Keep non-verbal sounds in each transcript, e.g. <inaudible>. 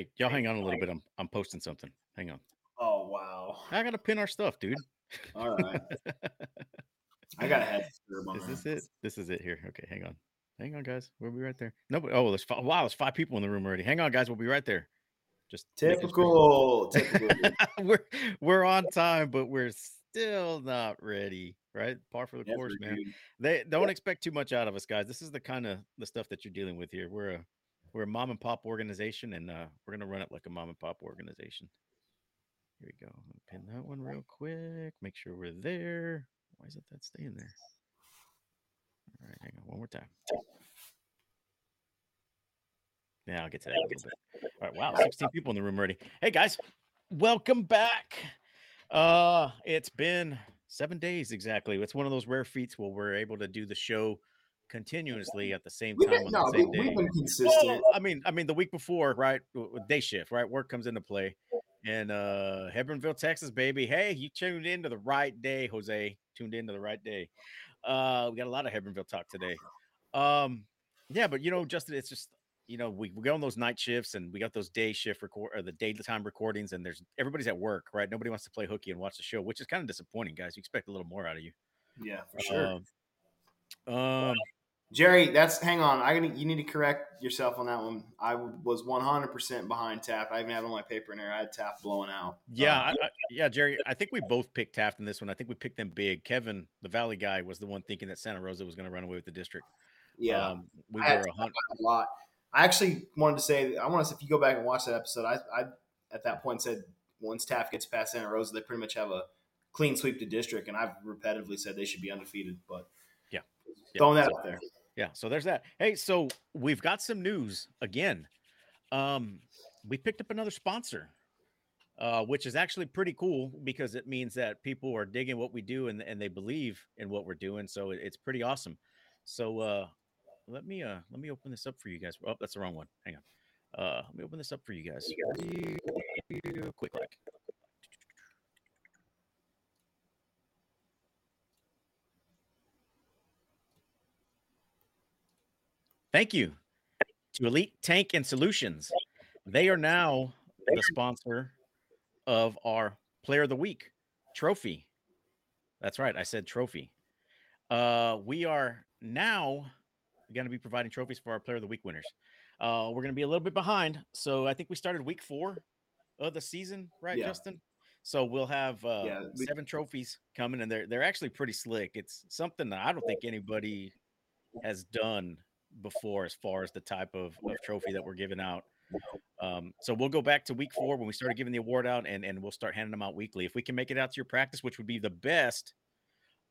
Hey, y'all hang on a little bit. I'm I'm posting something. Hang on. Oh wow. I gotta pin our stuff, dude. All right. <laughs> I got a head Is this it? This is it here. Okay, hang on. Hang on, guys. We'll be right there. Nobody. Oh, there's five, wow. There's five people in the room already. Hang on, guys. We'll be right there. Just. Typical. Typical. <laughs> we're we're on time, but we're still not ready. Right? Par for the Never, course, man. dude. They don't expect too much out of us, guys. This is the kind of the stuff that you're dealing with here. We're a we're a mom and pop organization, and uh, we're gonna run it like a mom and pop organization. Here we go. Pin that one real quick. Make sure we're there. Why isn't that staying there? All right, hang on one more time. Yeah, I'll get to that a little bit. All right, wow, 16 people in the room already. Hey guys, welcome back. Uh, it's been seven days exactly. It's one of those rare feats where we're able to do the show continuously at the same time been, on no, the we, same day. we've been Well. I mean, I mean, the week before, right? Day shift, right? Work comes into play, and uh, Hebbronville, Texas, baby. Hey, you tuned into the right day, Jose. Tuned into the right day. Uh, we got a lot of Hebbronville talk today. Um, yeah, but you know, Justin, it's just you know, we we go on those night shifts, and we got those day shift record or the daytime recordings, and there's everybody's at work, right? Nobody wants to play hooky and watch the show, which is kind of disappointing, guys. You expect a little more out of you. Yeah, for sure. Um, um, Jerry, that's hang on. I you need to correct yourself on that one. I was 100 percent behind Taft. I even it on my paper in there. I had Taft blowing out. Yeah, Uh, I, I, yeah, Jerry. I think we both picked Taft in this one. I think we picked them big. Kevin, the Valley guy, was the one thinking that Santa Rosa was going to run away with the district. yeah, um, we I had were a a lot. I actually wanted to say I want to. If you go back and watch that episode, I, I at that point said once Taft gets past Santa Rosa, they pretty much have a clean sweep to district, and I've repetitively said they should be undefeated. But Yeah. throwing that out there. Yeah, so there's that. Hey, so we've got some news again. Um, we picked up another sponsor, uh, which is actually pretty cool because it means that people are digging what we do and, and they believe in what we're doing. So it- it's pretty awesome. So uh, let me uh, let me open this up for you guys. Oh, that's the wrong one. Hang on. Uh, let me open this up for you guys. Real quick, like. Thank you to Elite Tank and Solutions. They are now the sponsor of our Player of the Week trophy. That's right, I said trophy. Uh, we are now going to be providing trophies for our Player of the Week winners. Uh, we're going to be a little bit behind, so I think we started week four of the season, right, Yeah. Justin? So we'll have uh, Yeah, we- seven trophies coming, and they're they're actually pretty slick. It's something that I don't think anybody has done before as far as the type of, of trophy that we're giving out. Um, so we'll go back to week four when we started giving the award out and, and we'll start handing them out weekly. If we can make it out to your practice, which would be the best,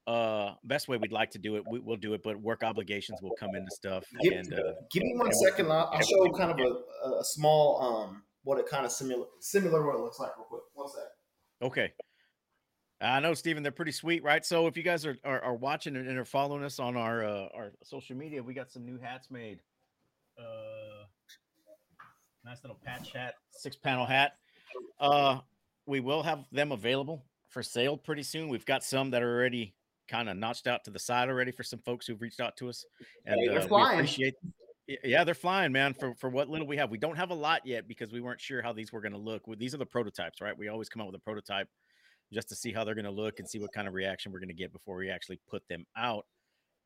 uh, best way we'd like to do it, we, we'll do it, but work obligations will come into stuff. Give, And, uh, give me one second. I'll, I'll show kind of a, a small um what it kind of similar similar what it looks like real quick. One sec. Okay. I know, Stephen. they're pretty sweet, right? So if you guys are, are, are watching and are following us on our uh, our social media, we got some new hats made. Uh, nice little patch hat, six panel hat. Uh, we will have them available for sale pretty soon. We've got some that are already kind of notched out to the side already for some folks who've reached out to us, and Hey, they're uh, we flying. appreciate. Yeah, they're flying, man. For for what little we have, we don't have a lot yet because we weren't sure how these were going to look. These are the prototypes, right? We always come out with a prototype just to see how they're going to look and see what kind of reaction we're going to get before we actually put them out.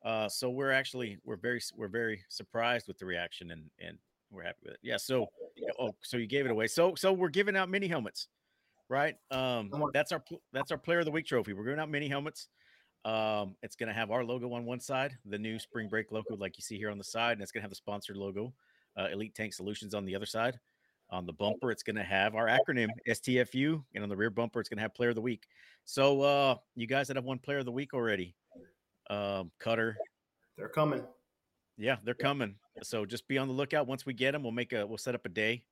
Uh, so we're actually we're very we're very surprised with the reaction and and we're happy with it. Yeah. So oh, so you gave it away. So so we're giving out mini helmets, right? Um, that's our that's our Player of the Week trophy. We're giving out mini helmets. Um, it's going to have our logo on one side, the new Spring Break logo, like you see here on the side, and it's going to have the sponsored logo, uh, Elite Tank Solutions, on the other side. On the bumper, it's going to have our acronym STFU, and on the rear bumper, it's going to have Player of the Week. So, uh, you guys that have won Player of the Week already, um, Cutter, They're coming. yeah, they're coming. So just be on the lookout. Once we get them, we'll make a we'll set up a day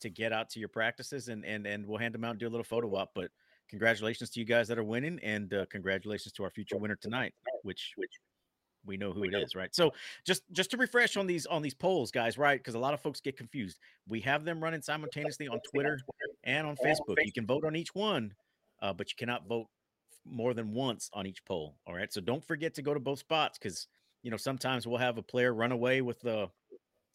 to get out to your practices and and and we'll hand them out and do a little photo op. But congratulations to you guys that are winning, and uh, congratulations to our future winner tonight, which which we know who it is, right? So just just to refresh on these on these polls, guys, right? Because a lot of folks get confused. We have them running simultaneously on Twitter and on Facebook. You can vote on each one, uh, but you cannot vote more than once on each poll. All right. So don't forget to go to both spots because you know sometimes we'll have a player run away with the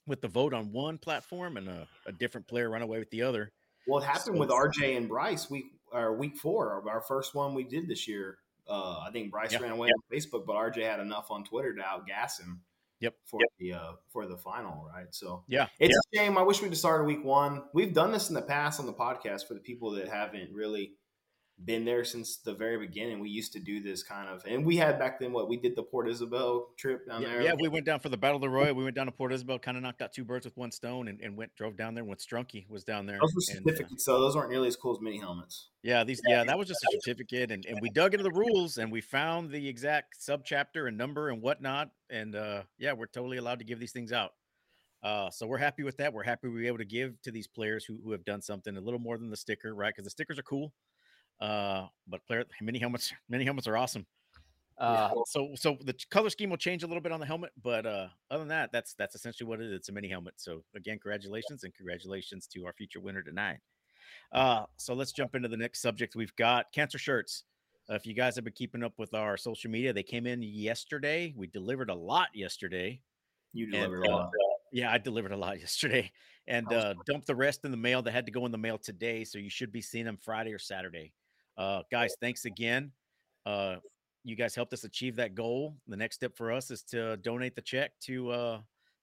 with the vote on one platform and a, a different player run away with the other. Well, it happened So- with RJ and Bryce week or week four, our first one we did this year. Uh, I think Bryce Yeah. ran away on Facebook, but RJ had enough on Twitter to outgas him. Yep. For the uh, for the final, right? So Yeah, it's a shame. I wish we'd have started week one. We've done this in the past on the podcast for the people that haven't really been there since the very beginning. We used to do this kind of, and we had back then what we did the Port Isabel trip down yeah, there. yeah, we went down for the Battle of the Royal. We went down to Port Isabel, kind of knocked out two birds with one stone, and, and went drove down there when Strunky was down there. those were uh, certificates. Those weren't nearly as cool as mini helmets. Yeah, these yeah, that was just a certificate, and, and we dug into the rules and we found the exact subchapter and number and whatnot, and uh, yeah, we're totally allowed to give these things out. Uh, so we're happy with that. We're happy we were able to give to these players who, who have done something a little more than the sticker, right? Because the stickers are cool, uh, but player mini helmets, <laughs> mini helmets are awesome. Uh, so so the color scheme will change a little bit on the helmet, but uh, other than that, that's that's essentially what it is. It's a mini helmet. So again, congratulations and congratulations to our future winner tonight. Uh, so let's jump into the next subject. We've got cancer shirts. Uh, if you guys have been keeping up with our social media, they came in yesterday. We delivered a lot yesterday. You And, delivered a uh, lot. Yeah, I delivered a lot <laughs> yesterday and uh, dumped the rest in the mail that had to go in the mail today. So you should be seeing them Friday or Saturday. Uh, guys, thanks again. Uh, you guys helped us achieve that goal. The next step for us is to donate the check to uh,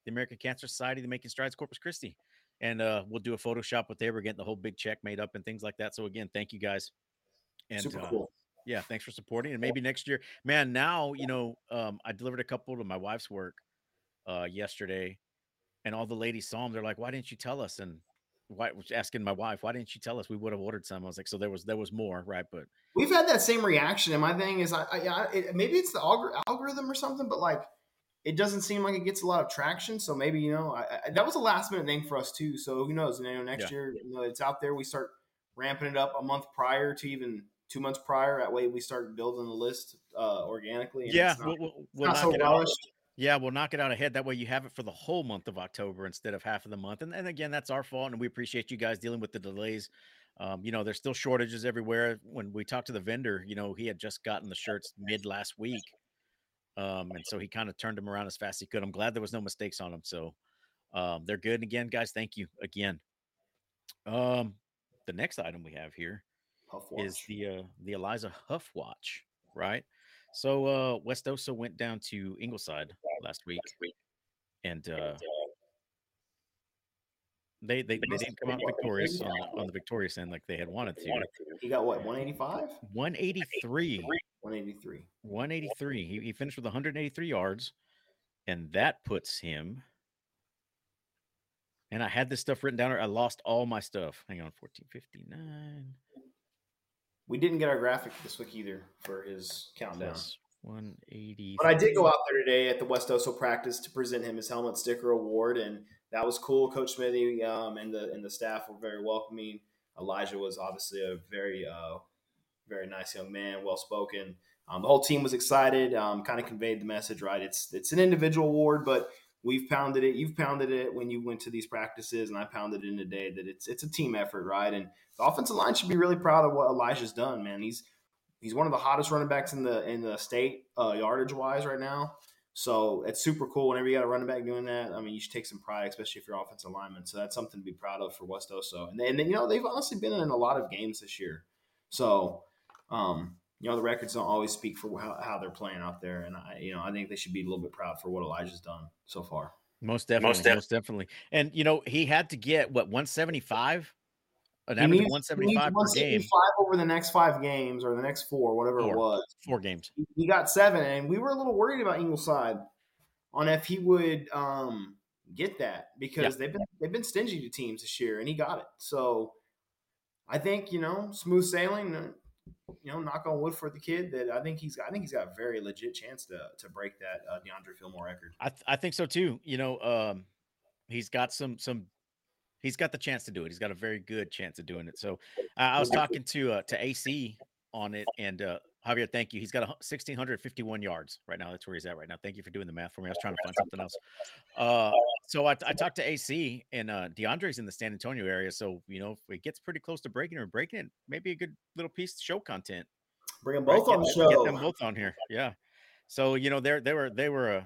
the American Cancer Society, the Making Strides Corpus Christi. And uh, we'll do a Photoshop with there. We're getting the whole big check made up and things like that. So again, thank you guys. And Super uh, cool. yeah, thanks for supporting. And maybe next year, man. Now you know, um, I delivered a couple to my wife's work uh, yesterday, and all the ladies saw them. They're like, "Why didn't you tell us?" And why was asking my wife, "Why didn't you tell us? We would have ordered some." I was like, "So there was there was more, right?" But We've had that same reaction, and my thing is, I, I, I it, maybe it's the algor- algorithm or something, but like, it doesn't seem like it gets a lot of traction. So maybe you know, I, I, that was a last minute thing for us too. So who knows? You know, next Yeah. year, you know, it's out there. We start ramping it up a month prior to even two months prior. That way, we start building the list uh, organically. and yeah, not, we'll, we'll, we'll not so rushed. Yeah, we'll knock it out ahead. That way you have it for the whole month of October instead of half of the month. And, and again, that's our fault. And we appreciate you guys dealing with the delays. Um, you know, there's still shortages everywhere. When we talked to the vendor, you know, he had just gotten the shirts mid last week. Um, and so he kind of turned them around as fast as he could. I'm glad there was no mistakes on them. So um, they're good. And again, guys, thank you again. Um, the next item we have here is the uh, the Elijah Huff watch, right? So uh, West Oso went down to Ingleside last week, and uh, they they, they didn't come out victorious on the, on the victorious end like they had wanted to. He got what 185, 183, 183. 183. He, he finished with 183 yards, and that puts him. And I had this stuff written down. I lost all my stuff. Hang on, 1459. We didn't get our graphic this week either for his countdown. Plus 180. But I did go out there today at the West Oso practice to present him his helmet sticker award, and that was cool. Coach Smithy um, and the and the staff were very welcoming. Elijah was obviously a very uh, very nice young man, well spoken. Um, the whole team was excited. Um, kind of conveyed the message right. It's it's an individual award, but we've pounded it. You've pounded it when you went to these practices, and I pounded it in today. That it's it's a team effort, right? And the offensive line should be really proud of what Elijah's done, man. He's he's one of the hottest running backs in the in the state uh, yardage wise right now. So it's super cool whenever you got a running back doing that. I mean, you should take some pride, especially if you're offensive lineman. So that's something to be proud of for West Oso. And then, you know they've honestly been in a lot of games this year. So um, you know the records don't always speak for how, how they're playing out there, and I you know I think they should be a little bit proud for what Elijah's done so far. Most definitely, most, def- definitely. And you know, he had to get what 175, an He average needs- of he needs 175 per game, over the next five games or the next four, whatever Four. it was. four games. he got seven, and we were a little worried about Ingleside on if he would um, get that because they've been they've been stingy to teams this year, and he got it. So I think you know smooth sailing. You know, knock on wood for the kid. That I think he's I think he's got a very legit chance to to break that uh, DeAndre Fillmore record. I th- I think so too. You know, um, he's got some some. He's got the chance to do it. He's got a very good chance of doing it. So uh, I was talking to uh, to AC on it, and uh, Javier, thank you. He's got a, 1,651 yards right now. That's where he's at right now. Thank you for doing the math for me. I was trying to find something else. Uh, so I, I talked to AC, and uh, DeAndre's in the San Antonio area. So you know, if it gets pretty close to breaking or breaking it, maybe a good little piece of show content. Bring them right? both on Get- the show. Get them both on here. Yeah. So you know, they're they were they were uh,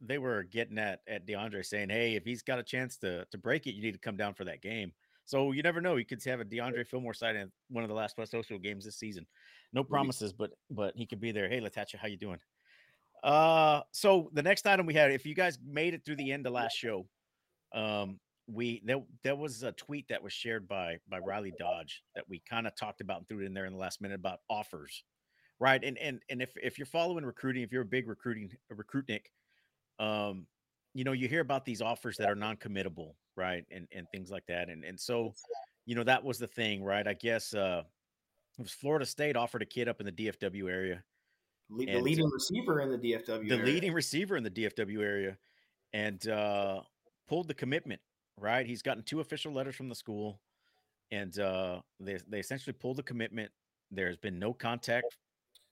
they were getting at at DeAndre saying, "Hey, if he's got a chance to to break it, you need to come down for that game." So you never know. You could have a DeAndre Fillmore side in one of the last West Oso games this season. No promises, but but he could be there. Hey, Latasha, how you doing? Uh, so the next item we had, if you guys made it through the end of last show, um, we there there was a tweet that was shared by by Riley Dodge that we kind of talked about and threw it in there in the last minute about offers, right? And and and if if you're following recruiting, if you're a big recruiting recruitnik, um, you know you hear about these offers that are non-committable, right? And and things like that, and and so you know that was the thing, right? I guess uh, it was Florida State offered a kid up in the DFW area, Le- the leading receiver in the DFW, the area. leading receiver in the DFW area, and uh, pulled the commitment right? He's gotten two official letters from the school, and uh, they they essentially pulled the commitment. There's been no contact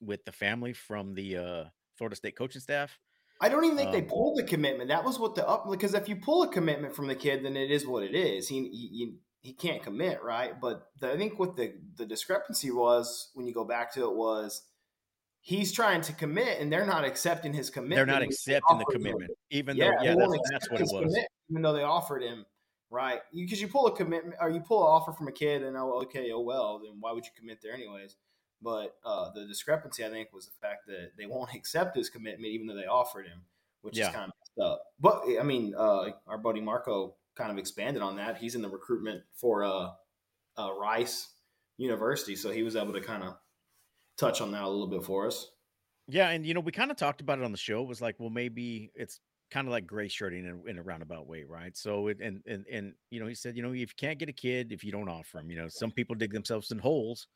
with the family from the uh, Florida State coaching staff. I don't even think um, they pulled the commitment. That was what the up because if you pull a commitment from the kid, then it is what it is. He he, he can't commit, right? But the, I think what the the discrepancy was when you go back to it was he's trying to commit and they're not accepting his commitment. They're not accepting the commitment, him. even yeah, though yeah, that's, that's what it was. Even though they offered him right? Because you, you, pull a commitment or you pull an offer from a kid, and oh, okay, oh well, then why would you commit there anyways? But uh, the discrepancy, I think, was the fact that they won't <laughs> accept his commitment even though they offered him, which yeah. is kind of messed up. But I mean, uh, our buddy Marco kind of expanded on that. He's in the recruitment for uh, uh, Rice University, so he was able to kind of touch on that a little bit for us. Yeah, and you know, we kind of talked about it on the show. It was like, well, maybe it's kind of like gray shirting in, in, a roundabout way, right? So it, and and and you know, he said, you know, if you can't get a kid, if you don't offer them, you know, some people dig themselves in holes,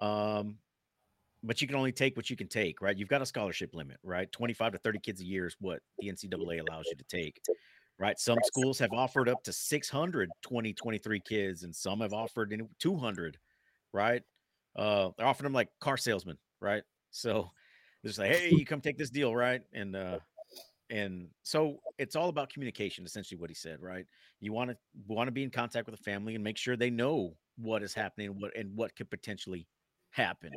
um, but you can only take what you can take, right? You've got a scholarship limit, right? Twenty five to thirty kids a year is what the NCAA allows you to take, right? Some schools have offered up to 600 20, 23 kids, and some have offered 200, right? Uh, they're offering them like car salesmen, right? So they're just like, hey, you come take this deal, right? And uh, and so it's all about communication essentially what he said right you want to want to be in contact with the family and make sure they know what is happening what and what could potentially happen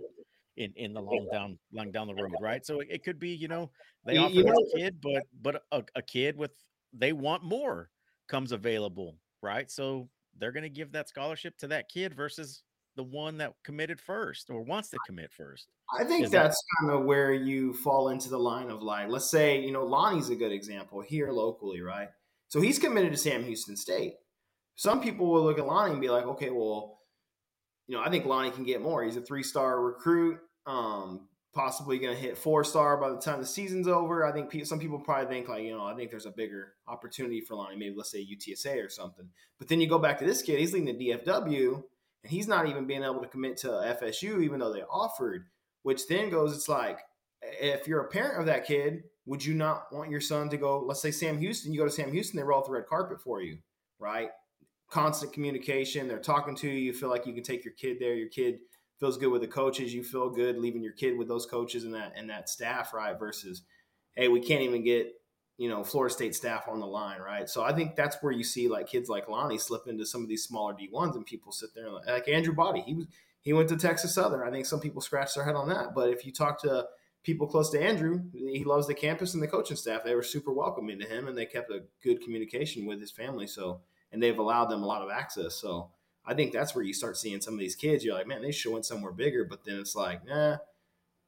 in in the long down long down the road right so it, it could be you know they offer you know, a kid but but a, a kid with they want more comes available right so they're going to give that scholarship to that kid versus the one that committed first or wants to commit first. I think Is that's that- kind of where you fall into the line of like, let's say, you know, Lonnie's a good example here locally, right? So he's committed to Sam Houston State. Some people will look at Lonnie and be like, okay, well, you know, I think Lonnie can get more. He's a three star recruit, um, possibly going to hit four star by the time the season's over. I think some people probably think like, you know, I think there's a bigger opportunity for Lonnie, maybe let's say UTSA or something. But then you go back to this kid, he's leading the DFW and he's not even being able to commit to FSU, even though they offered. Which then goes, it's like, if you're a parent of that kid, would you not want your son to go? Let's say Sam Houston, you go to Sam Houston, they roll out the red carpet for you, right? Constant communication. They're talking to you. You feel like you can take your kid there. Your kid feels good with the coaches. You feel good leaving your kid with those coaches and that and that staff, right? Versus, hey, we can't even get you know Florida State staff on the line, right? So I think that's where you see like kids like Lonnie slip into some of these smaller D ones, and people sit there like, like Andrew Body. He was he went to Texas Southern. I think some people scratch their head on that, but if you talk to people close to Andrew, he loves the campus and the coaching staff. They were super welcoming to him, and they kept a good communication with his family. So and they've allowed them a lot of access. So I think that's where you start seeing some of these kids. You're like, man, they should went somewhere bigger, but then it's like, nah,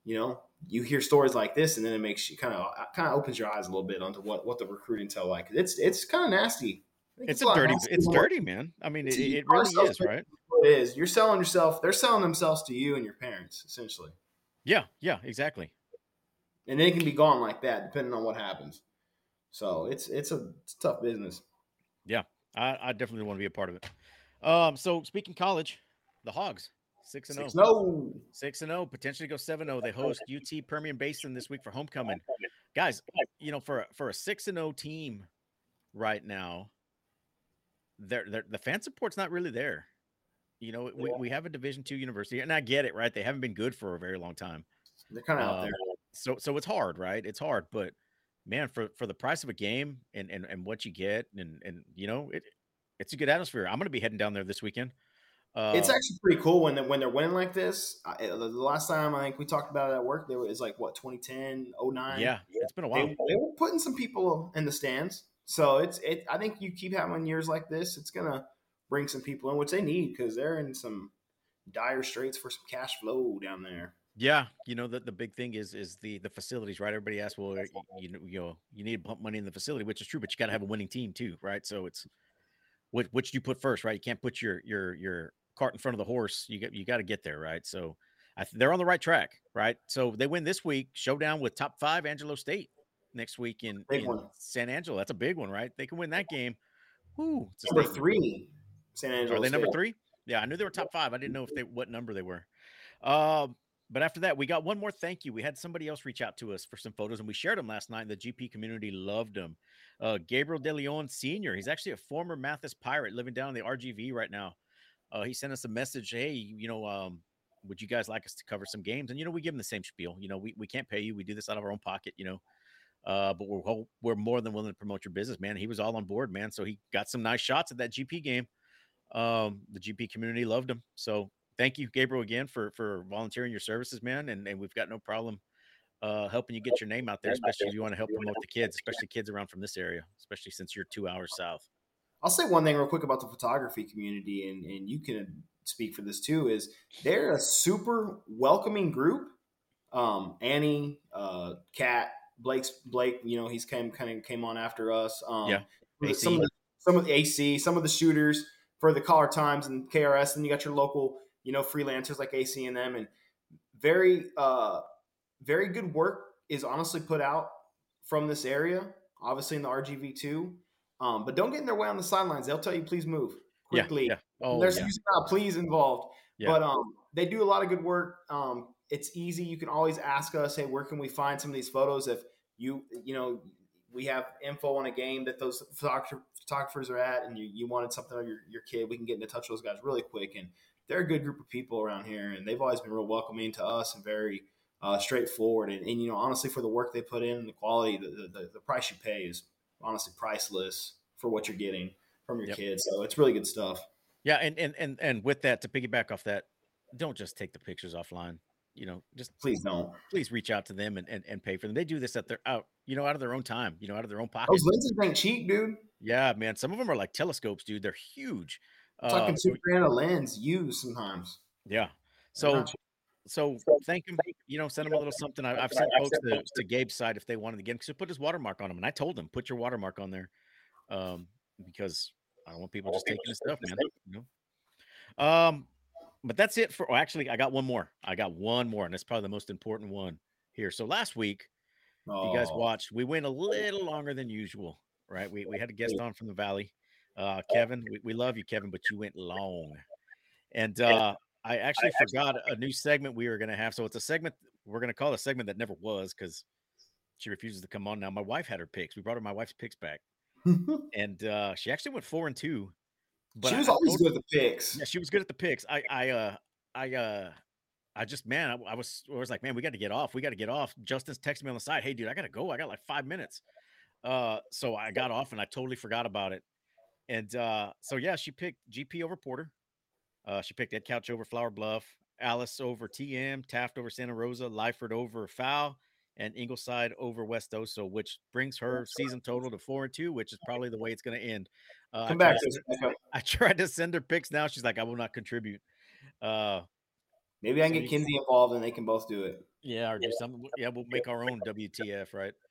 you know, you hear stories like this, and then it makes you kind of kind of opens your eyes a little bit onto what what the recruiting tell like. It's it's kind of nasty. It's, it's a dirty. It's dirty, man. I mean, it, it really is, right? It is. You're selling yourself. They're selling themselves to you and your parents, essentially. Yeah. Yeah. Exactly. And they can be gone like that, depending on what happens. So it's it's a, it's a tough business. Yeah, I, I definitely want to be a part of it. Um, so speaking college, the Hogs Six and zero. Oh. Six and zero. Oh. Potentially go seven zero. Oh. They host UT Permian Basin this week for homecoming. Guys, you know for for a six and zero team right now, they're, they're, the fan support's not really there. You know, we, we have a Division two university, and I get it, right? They haven't been good for a very long time. They're kind of um, out there. So so it's hard, right? It's hard, but man, for for the price of a game and and, and what you get, and and you know, it it's a good atmosphere. I'm going to be heading down there this weekend. Uh, it's actually pretty cool when they, when they're winning like this. I, the last time I think we talked about it at work, there was like what 2010, 09. yeah, it's been a while. They, they were putting some people in the stands. So it's it. I think you keep having years like this, it's gonna bring some people in, which they need because they're in some dire straits for some cash flow down there. Yeah, you know the, the big thing is is the the facilities, right? Everybody asks, well, you, you know, you know, you need to pump money in the facility, which is true, but you got to have a winning team too, right? So it's which which you put first, right? You can't put your your your cart in front of the horse. You get you got to get there, right? So I, they're on the right track, right? So they win this week, showdown with top five Angelo State next week in, in San Angelo. That's a big one, right? They can win that game. Whoo, number three, San Angelo. Are they State. number three? Yeah, I knew they were top five. I didn't know if they what number they were. Um, but after that, we got one more thank you. We had somebody else reach out to us for some photos, and we shared them last night. And the GP community loved them. Uh, Gabriel De Leon Sr. He's actually a former Mathis Pirate living down in the RGV right now. Uh, he sent us a message. Hey, you know, um, would you guys like us to cover some games? And you know, we give him the same spiel. You know, we, we can't pay you. We do this out of our own pocket. You know, uh, but we're we're more than willing to promote your business, man. He was all on board, man. So he got some nice shots at that GP game. Um, the GP community loved him. So thank you, Gabriel, again for for volunteering your services, man. And and we've got no problem uh, helping you get your name out there, especially if you want to help promote the kids, especially kids around from this area, especially since you're two hours south. I'll say one thing real quick about the photography community, and and you can speak for this too. Is they're a super welcoming group. Um, Annie, uh, Kat, Blake's Blake. You know, he's came kind of came on after us. Um, yeah, some of the, some of the AC, some of the shooters for the Caller Times and KRS, and you got your local, you know, freelancers like AC and them, and very, uh, very good work is honestly put out from this area. Obviously in the RGV two, um, but don't get in their way on the sidelines. They'll tell you please move quickly. Yeah, yeah. Oh, There's yeah. usually not please involved, yeah. but um, they do a lot of good work. Um, it's easy. You can always ask us, hey, where can we find some of these photos? If you, you know, we have info on a game that those photographers are at, and you, you wanted something of your, your kid, we can get into touch with those guys really quick. And they're a good group of people around here, and they've always been real welcoming to us and very uh, straightforward. And, and, you know, honestly, for the work they put in and the quality, the, the, the price you pay is honestly priceless for what you're getting from your yep. kids. So it's really good stuff. Yeah, and and and and with that, to piggyback off that, don't just take the pictures offline. You know, just please don't. Please reach out to them and, and, and pay for them. They do this at their out, you know, out of their own time, you know, out of their own pocket. Those lenses ain't cheap, dude. Yeah, man. Some of them are like telescopes, dude. They're huge. I'm talking uh, two grand a lens used sometimes. Yeah. So so thank him. You know, send him a little something. I, have sent folks to, to Gabe's side if they wanted to get him because put his watermark on him, and I told him put your watermark on there, um, because I don't want people just taking his stuff, man. You know. Um, but that's it for. Oh, actually, I got one more. I got one more, and that's probably the most important one here. So last week, oh. you guys watched, we went a little longer than usual, right? We we had a guest on from the Valley, uh, Kevin. We, we love you, Kevin, but you went long, and uh, I actually I forgot actually, a new segment we were going to have. So it's a segment we're going to call a segment that never was because she refuses to come on now. My wife had her picks. We brought her my wife's picks back, <laughs> and uh, she actually went four and two. But she was I, always good at the picks. Yeah, she was good at the picks. I, I, uh, I, uh, I just man, I, I was, I was like, man, we got to get off. We got to get off. Justin's texting me on the side. Hey, dude, I got to go. I got like five minutes. Uh, so I got off and I totally forgot about it. And uh, so yeah, she picked GP over Porter. Uh, she picked Edcouch over Flower Bluff, Alice over TM, Taft over Santa Rosa, Lyford over Foul, and Ingleside over West Oso, which brings her season total to four and two, which is probably the way it's going to end. Uh, Come I back. To, <laughs> I tried to send her picks now. She's like, I will not contribute. Uh, Maybe I can so get Kinsey involved and they can both do it. Yeah, or do something. Yeah, we'll make our own WTF, right? <laughs>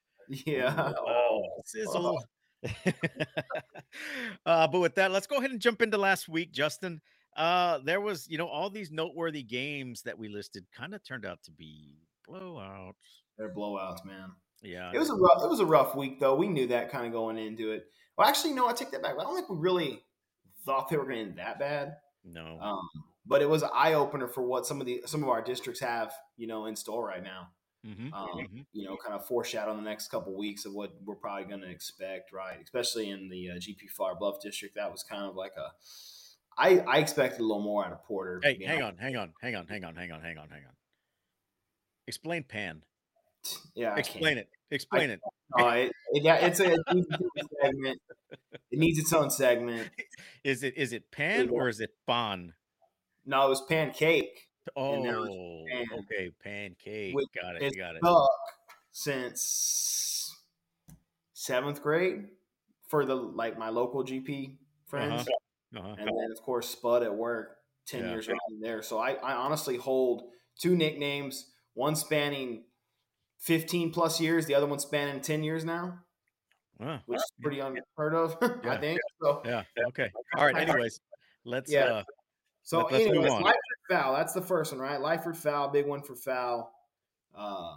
Yeah. Oh, sizzle. <laughs> uh, but with that, let's go ahead and jump into last week, Justin. Uh, there was, you know, all these noteworthy games that we listed kind of turned out to be blowouts. They're blowouts, man. Yeah, it was a rough. It was a rough week, though. We knew that kind of going into it. Well, actually, no, I take that back. I don't think we really thought they were going to end that bad. No, um, but it was an eye opener for what some of the some of our districts have, you know, in store right now. Mm-hmm. Um, mm-hmm. You know, kind of foreshadow the next couple weeks of what we're probably going to expect, right? Especially in the uh, GP Flower Bluff district, that was kind of like a I, I expected a little more out of Porter. Hey, hang know. on, hang on, hang on, hang on, hang on, hang on, hang on. Explain pan. Yeah, explain it. Explain I, it. Oh, it, it, yeah, it's a, it needs its own segment. It needs its own segment. <laughs> Is it is it pan or is it bon? No, it was pancake. Oh, and there pan. okay, pancake. Got it. Got it. since seventh grade for the like my local GP friends, Uh-huh. and then of course Spud at work ten Yeah. years around there. So I, I honestly hold two nicknames, one spanning fifteen plus years, the other one spanning ten years now, Huh. which is pretty unheard of, <laughs> Yeah. I think. So Yeah. Okay. All right. Anyways, let's. Yeah. uh So, Let- let's move anyways, on. Lyford foul. That's the first one, right? Lyford foul, big one for foul. Uh,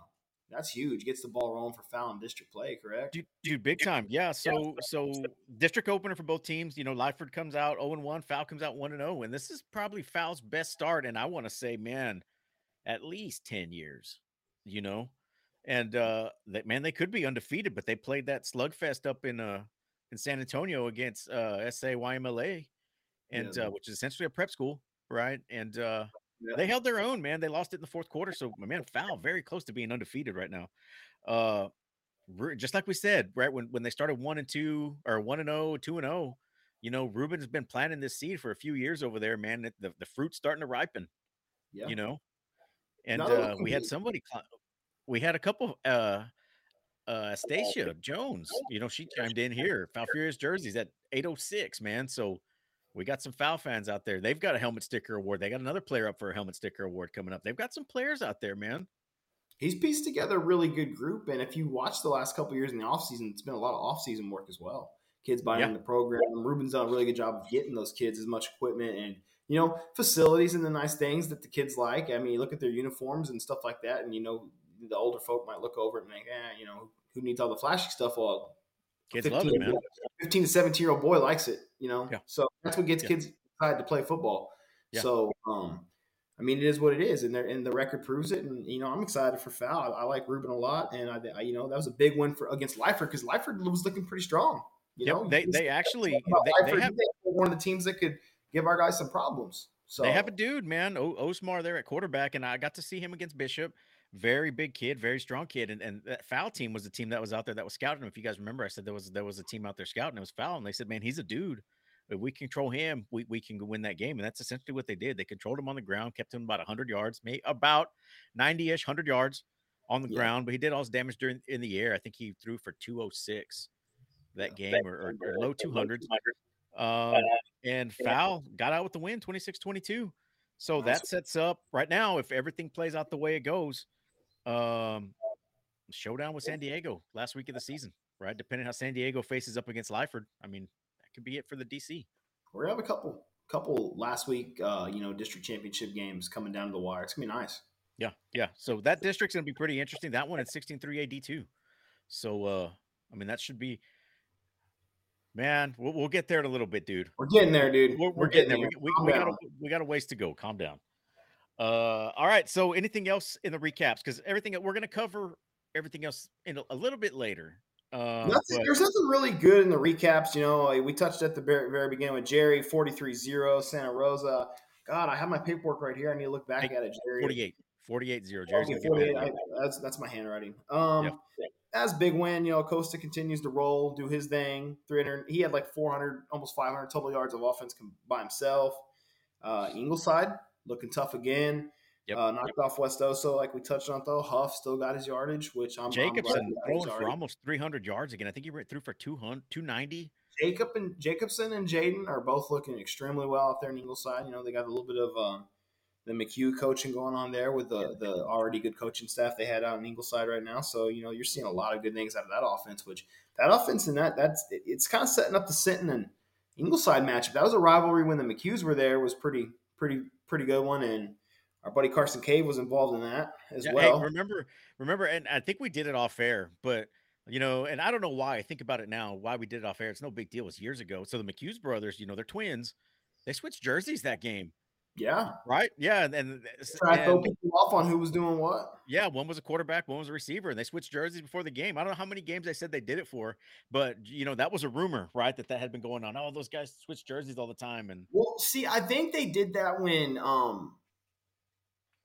that's huge. Gets the ball rolling for foul in district play, correct? Dude, dude, big time. Yeah. So, so district opener for both teams. You know, Lyford comes out 0 and 1, Foul comes out 1 and 0. And this is probably Foul's best start. And I want to say, man, at least 10 years, you know. And uh that man, they could be undefeated, but they played that slugfest up in uh in San Antonio against uh SA YMLA, and Yeah. uh, which is essentially a prep school, right? And uh Yeah. they held their own, man. They lost it in the fourth quarter. So, my man, foul very close to being undefeated right now. Uh, just like we said, right when when they started one and two or one and oh, two and oh, you know, Ruben's been planting this seed for a few years over there, man. The the fruit's starting to ripen, yeah. you know. And Another uh, we had somebody, we had a couple. uh uh Stacia Jones, you know, she chimed in here. Falfurrias jerseys at 806, man. So we got some foul fans out there. They've got a helmet sticker award. They got another player up for a helmet sticker award coming up. They've got some players out there, man. He's pieced together a really good group. And if you watch the last couple years in the offseason, it's been a lot of offseason work as well. Kids buying Yeah. the program. Ruben's done a really good job of getting those kids as much equipment and, you know, facilities and the nice things that the kids like. I mean, you look at their uniforms and stuff like that, and, you know, the older folk might look over it and think, eh, you know, who needs all the flashy stuff? Well, Kids love it, man. 15 to 17 year old boy likes it, you know? Yeah. So that's what gets Yeah. kids excited to play football. Yeah. So, um, I mean, it is what it is, and, and the record proves it. And you know, I'm excited for Foul. I, I like Ruben a lot, and I, I, you know, that was a big win for against Lyford because Lyford was looking pretty strong. You Yep, know, they they actually they, they have one of the teams that could give our guys some problems. So they have a dude, man, o- Osmar there at quarterback, and I got to see him against Bishop. Very big kid, very strong kid, and and that foul team was the team that was out there that was scouting him. If you guys remember, I said there was there was a team out there scouting. It was foul, and they said, man, he's a dude. If we control him, we, we can win that game. And that's essentially what they did. They controlled him on the ground, kept him about 100 yards, maybe about 90 ish, 100 yards on the Yeah. ground. But he did all his damage during in the air. I think he threw for 206 that game or, or, or low 200s. Um, and foul got out with the win 26 22. So that sets up right now, if everything plays out the way it goes, um, showdown with San Diego last week of the season, right? Depending how San Diego faces up against Lyford. I mean, that could be it for the DC. we're gonna have a couple couple last week, uh, you know, district championship games coming down to the wire. It's gonna be nice. Yeah, yeah. So that district's gonna be pretty interesting. That one at 16-3 AD too. So uh I mean that should be man, we'll, we'll get there in a little bit, dude. We're getting there, dude. We're, we're getting there. We, we, we got a, we got a ways to go. Calm down. Uh, all right. So, anything else in the recaps? Because everything we're going to cover everything else in a, a little bit later. Uh, Nothing, but- there's nothing really good in the recaps. You know, like we touched at the very, very beginning with Jerry, 43-0, Santa Rosa. God, I have my paperwork right here. I need to look back Hey, at it, Jerry. 48, 48 0. Okay, Jerry's gonna 48. I- that's, that's my handwriting. Um, That's a big win. You know, Costa continues to roll, do his thing. 300. He had like 400, almost 500 total yards of offense by himself. Uh, Ingleside looking tough again. Yep. Uh, knocked off West Oso, like we touched on though. Huff still got his yardage, which I'm Jacobson he throwing for almost 300 yards again. I think he went through for 200, 290. Jacob and Jacobson and Jaden are both looking extremely well out there in Ingleside. You know, they got a little bit of um, the McHugh coaching going on there with the the already good coaching staff they had out in Ingleside right now. So you know, you're seeing a lot of good things out of that offense. Which that offense and that that's it's kind of setting up the Sinton and Ingleside matchup. That was a rivalry when the McHughes were there. Was pretty pretty pretty good one and. Our buddy Carson Cave was involved in that as Yeah, well. Hey, remember, remember, and I think we did it off air, but you know, and I don't know why. I think about it now, why we did it off air. It's no big deal. It was years ago. So the McHughes brothers, you know, they're twins. They switched jerseys that game, yeah, right? Yeah, and, and, try to throw people off on who was doing what. yeah, one was a quarterback, one was a receiver, and they switched jerseys before the game. I don't know how many games they said they did it for, but you know, that was a rumor, right? That that had been going on. Oh, those guys switch jerseys all the time, and Well, see, I think they did that when um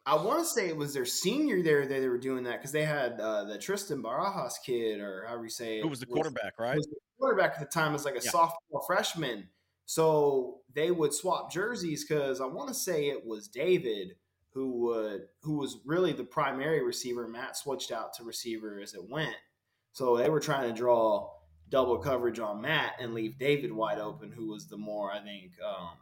I want to say it was their senior there that they were doing that because they had uh, the Tristan Barajas kid, or however you say it. who was the quarterback, right? Was the quarterback at the time was like a Yeah. sophomore freshman, So they would swap jerseys because I want to say it was David who would who was really the primary receiver. Matt switched out to receiver as it went. So they were trying to draw double coverage on Matt and leave David wide open, who was the more I think um,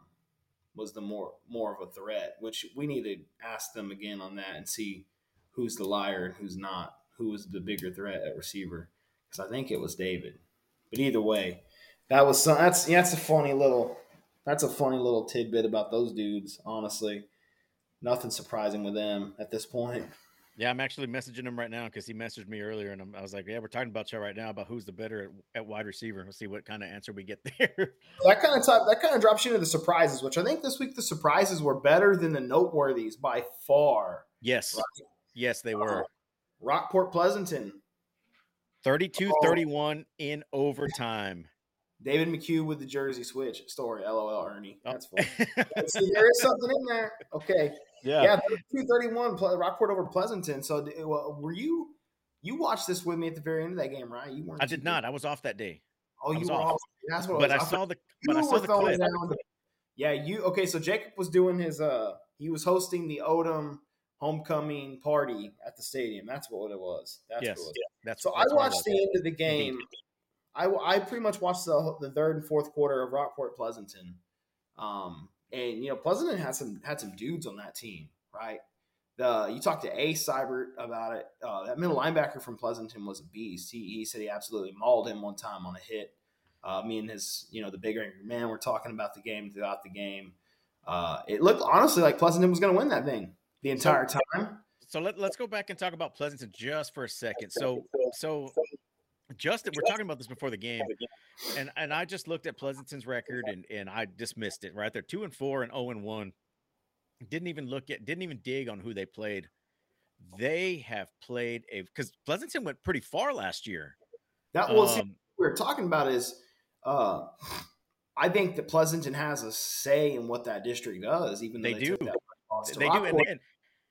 was the more more of a threat. Which we need to ask them again on that and see who's the liar and who's not. Who was the bigger threat at receiver? Because I think it was David. But either way, that was some, that's that's a funny little that's a funny little tidbit about those dudes. Honestly, nothing surprising with them at this point. Yeah, I'm actually messaging him right now because he messaged me earlier, and i was like, "Yeah, we're talking about you right now about who's the better at, at wide receiver. We'll see what kind of answer we get <laughs> there." that kind of that kind of drops you into the surprises, which I think this week the surprises were better than the noteworthies by far. Yes, right? yes, they were. Uh, Rockport Pleasanton, 32-31 in overtime. David McHugh with the jersey switch story. LOL, Ernie. Oh. That's funny. <laughs> See, there is something in there. Okay. Yeah. Yeah. Two thirty one. Rockport over Pleasanton. So, well, were you you watched this with me at the very end of that game, right? You weren't. I did not. I was off that day. Oh, you were off. That's what. But I, I saw the. But I saw the clip. Yeah. You okay? So Jacob was doing his. uh He was hosting the Odem homecoming party at the stadium. That's what it was. That's yes. what it was. Yeah. That's so. That's I watched the end of the game. I, I pretty much watched the, the third and fourth quarter of Rockport Pleasanton, um, and you know Pleasanton had some had some dudes on that team, right? The you talked to Ace Seibert about it. Uh, that middle linebacker from Pleasanton was a beast. He, he said he absolutely mauled him one time on a hit. Uh, me and his, you know, the bigger man were talking about the game throughout the game. Uh, it looked honestly like Pleasanton was going to win that thing the entire so, time. So let, let's go back and talk about Pleasanton just for a second. So, so Justin, we're talking about this before the <laughs> game, and and I just looked at Pleasanton's record and and I dismissed it. Right, they're two and four and zero oh and one. Didn't even look at, didn't even dig on who they played. They have played a because Pleasanton went pretty far last year. That was um, we are talking about is, uh, I think that Pleasanton has a say in what that district does, even though they, they do. They do, and, and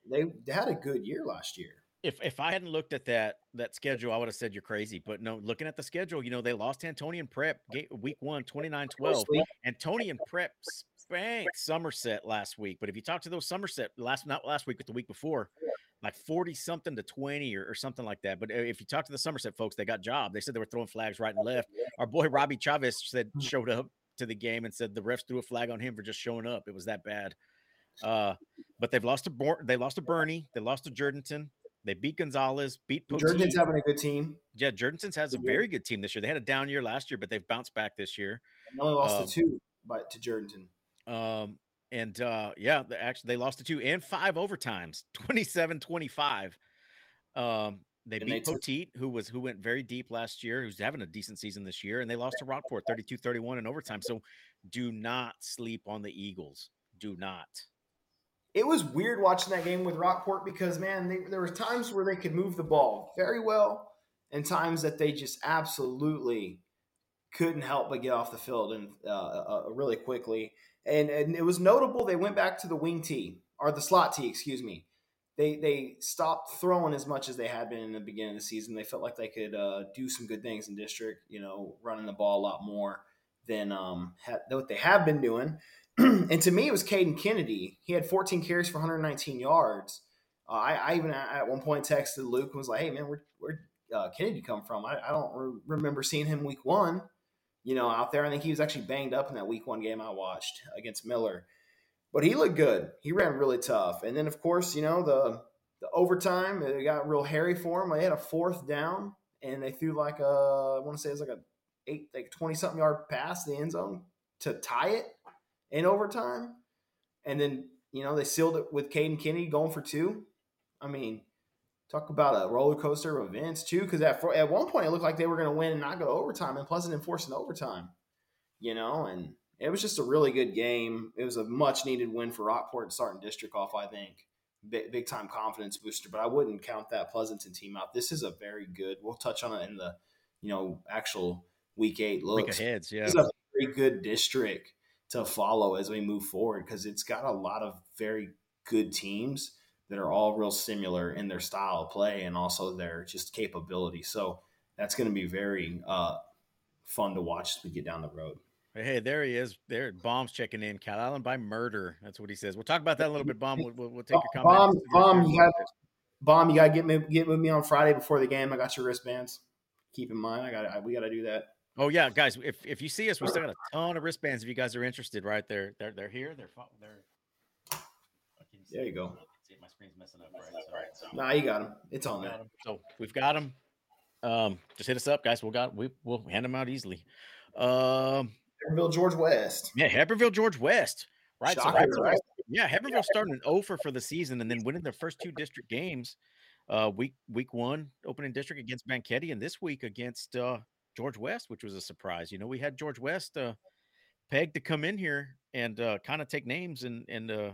they, they had a good year last year if if I hadn't looked at that that schedule, I would have said you're crazy. But no, looking at the schedule, you know, they lost Antonian Prep week one, 29-12. Antonian Prep <laughs> spanked Somerset last week. But if you talk to those Somerset last not last week, but the week before, like 40 something to 20 or, or something like that. But if you talk to the Somerset folks, they got job. They said they were throwing flags right and left. <laughs> Our boy Robbie Chavez said mm. showed up to the game and said the refs threw a flag on him for just showing up. It was that bad. Uh, but they've lost to Bor- they lost to Boerne, they lost to Jourdanton, they beat Gonzales, beat Jourdanton's having a good team. Yeah, Jourdanton's has a very good team this year. They had a down year last year, but they've bounced back this year. They only lost um, to two, but to Jourdanton. Um, and uh, yeah, they actually they lost to two and five overtimes, <laughs> 27-25. Um, they and beat they Poteet, who was who went very deep last year, who's having a decent season this year, and they lost to Rockport 32-31 in overtime. So do not sleep on the Eagles. Do not it was weird watching that game with Rockport because man, they, there were times where they could move the ball very well, and times that they just absolutely couldn't help but get off the field and uh, uh, uh, really quickly. And and it was notable they went back to the wing tee or the slot tee, excuse me. They they stopped throwing as much as they had been in the beginning of the season. They felt like they could uh, do some good things in district, you know, running the ball a lot more than um, what they have been doing. <clears throat> and to me, it was Caden Kennedy. He had 14 carries for 119 yards. Uh, I, I, even at one point texted Luke and was like, "Hey man, where where uh, Kennedy come from? I, I don't re- remember seeing him week one. You know, out there. I think he was actually banged up in that week one game I watched against Miller, but he looked good. He ran really tough. And then of course, you know the the overtime it got real hairy for him. They had a fourth down and they threw like a I want to say it was like a eight like 20 something yard pass the end zone to tie it in overtime. And then, you know, they sealed it with Caden Kennedy going for two. I mean, talk about a roller coaster of events, too, because at, at one point it looked like they were going to win and not go to overtime, and Pleasanton forcing overtime, you know, and it was just a really good game. It was a much needed win for Rockport and starting district off, I think. Big, big time confidence booster, but I wouldn't count that Pleasanton team out. This is a very good. We'll touch on it in the, you know, actual week eight looks. Week aheads, yeah. This is a very good district to follow as we move forward because it's got a lot of very good teams that are all real similar in their style of play and also their just capability. So that's going to be very uh, fun to watch as we get down the road. Hey, there he is. There, bombs checking in. Calallen by murder. That's what he says. We'll talk about that a little bit. Bomb. We'll, we'll, we'll take your comment. Bomb, bomb. You got bomb. You got to get me get with me on Friday before the game. I got your wristbands. Keep in mind, I got. We got to do that. Oh yeah, guys. If if you see us, we still <clears throat> got a ton of wristbands. If you guys are interested, right there, they're they're here. They're they're. There you go. See, my screen's messing up. Right. So, right, so. Nah, you got them. It's on there. So we've got them. Um, just hit us up, guys. We'll got we we'll hand them out easily. Um, Hebbronville George West. Yeah, Hebbronville George West. Right. so right? Yeah, Hebbronville starting an over for the season and then winning their first two district games. Uh, week week one opening district against Mankato, and this week against uh, George West, which was a surprise. You know, we had George West uh, pegged to come in here and uh, kind of take names, and and uh,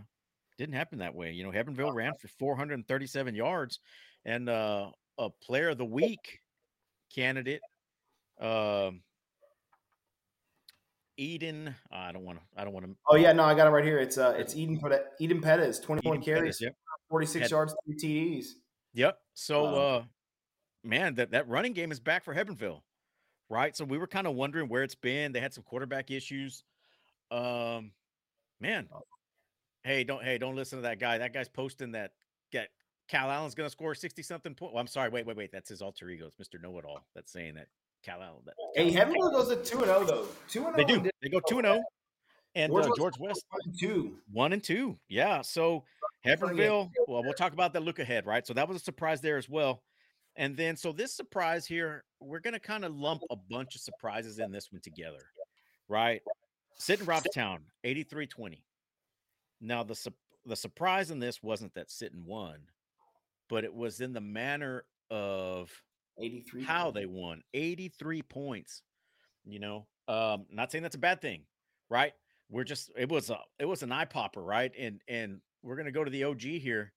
didn't happen that way. You know, Hebbronville ran for 437 yards, and uh, a Player of the Week candidate. Um, Eden. I don't want to. I don't want to. Oh yeah, no, I got it right here. It's uh, it's Eden Eden Pettis, twenty one carries, yep. forty six Had, yards, three TDs. Yep. So, wow. uh, man, that that running game is back for Hebbronville, right? So we were kind of wondering where it's been. They had some quarterback issues. Um, man, oh. hey, don't hey, don't listen to that guy. That guy's posting that get Calallen's going to score sixty something point. Well, I'm sorry. Wait, wait, wait. That's his alter ego. It's Mister Know It All. That's saying that Cal That, hey, Hebbronville goes at two and zero oh, though. Two and zero. They oh do. They go two and zero. And George, uh, George West one and two. One and two. Yeah. So Hebbronville. Well, we'll talk about that look ahead, right? So that was a surprise there as well. And then so this surprise here, we're gonna kind of lump a bunch of surprises in this one together, right? Sinton Robstown, 83-20. Now the the surprise in this wasn't that Sinton won, but it was in the manner of 83 how points. they won 83 points you know um not saying that's a bad thing right we're just it was a it was an eye popper right and and we're gonna go to the og here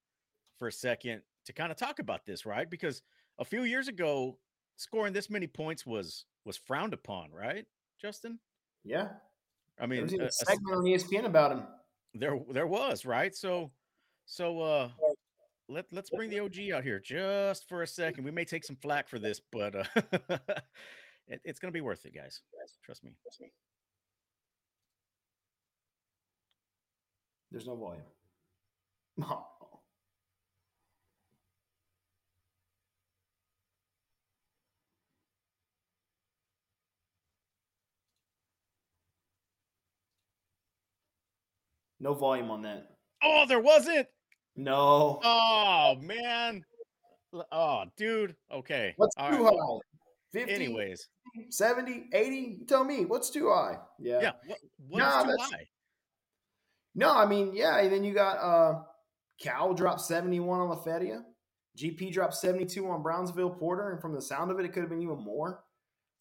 for a second to kind of talk about this right because a few years ago scoring this many points was was frowned upon right justin yeah i mean there was a, a segment on espn about him there there was right so so uh let let's bring the OG out here just for a second. We may take some flack for this, but uh, <laughs> it, it's going to be worth it, guys. Trust me. Trust me. There's no volume. <laughs> Oh. No volume on that. Oh, there wasn't. No. Oh man. Oh, dude. Okay. What's All too right. high? 50, Anyways, 70, 80? You tell me what's too high. Yeah. Yeah. What, what no, too high? No, I mean, yeah. And then you got uh Cal dropped 71 on La Feria. GP dropped 72 on Brownsville Porter. And from the sound of it, it could have been even more.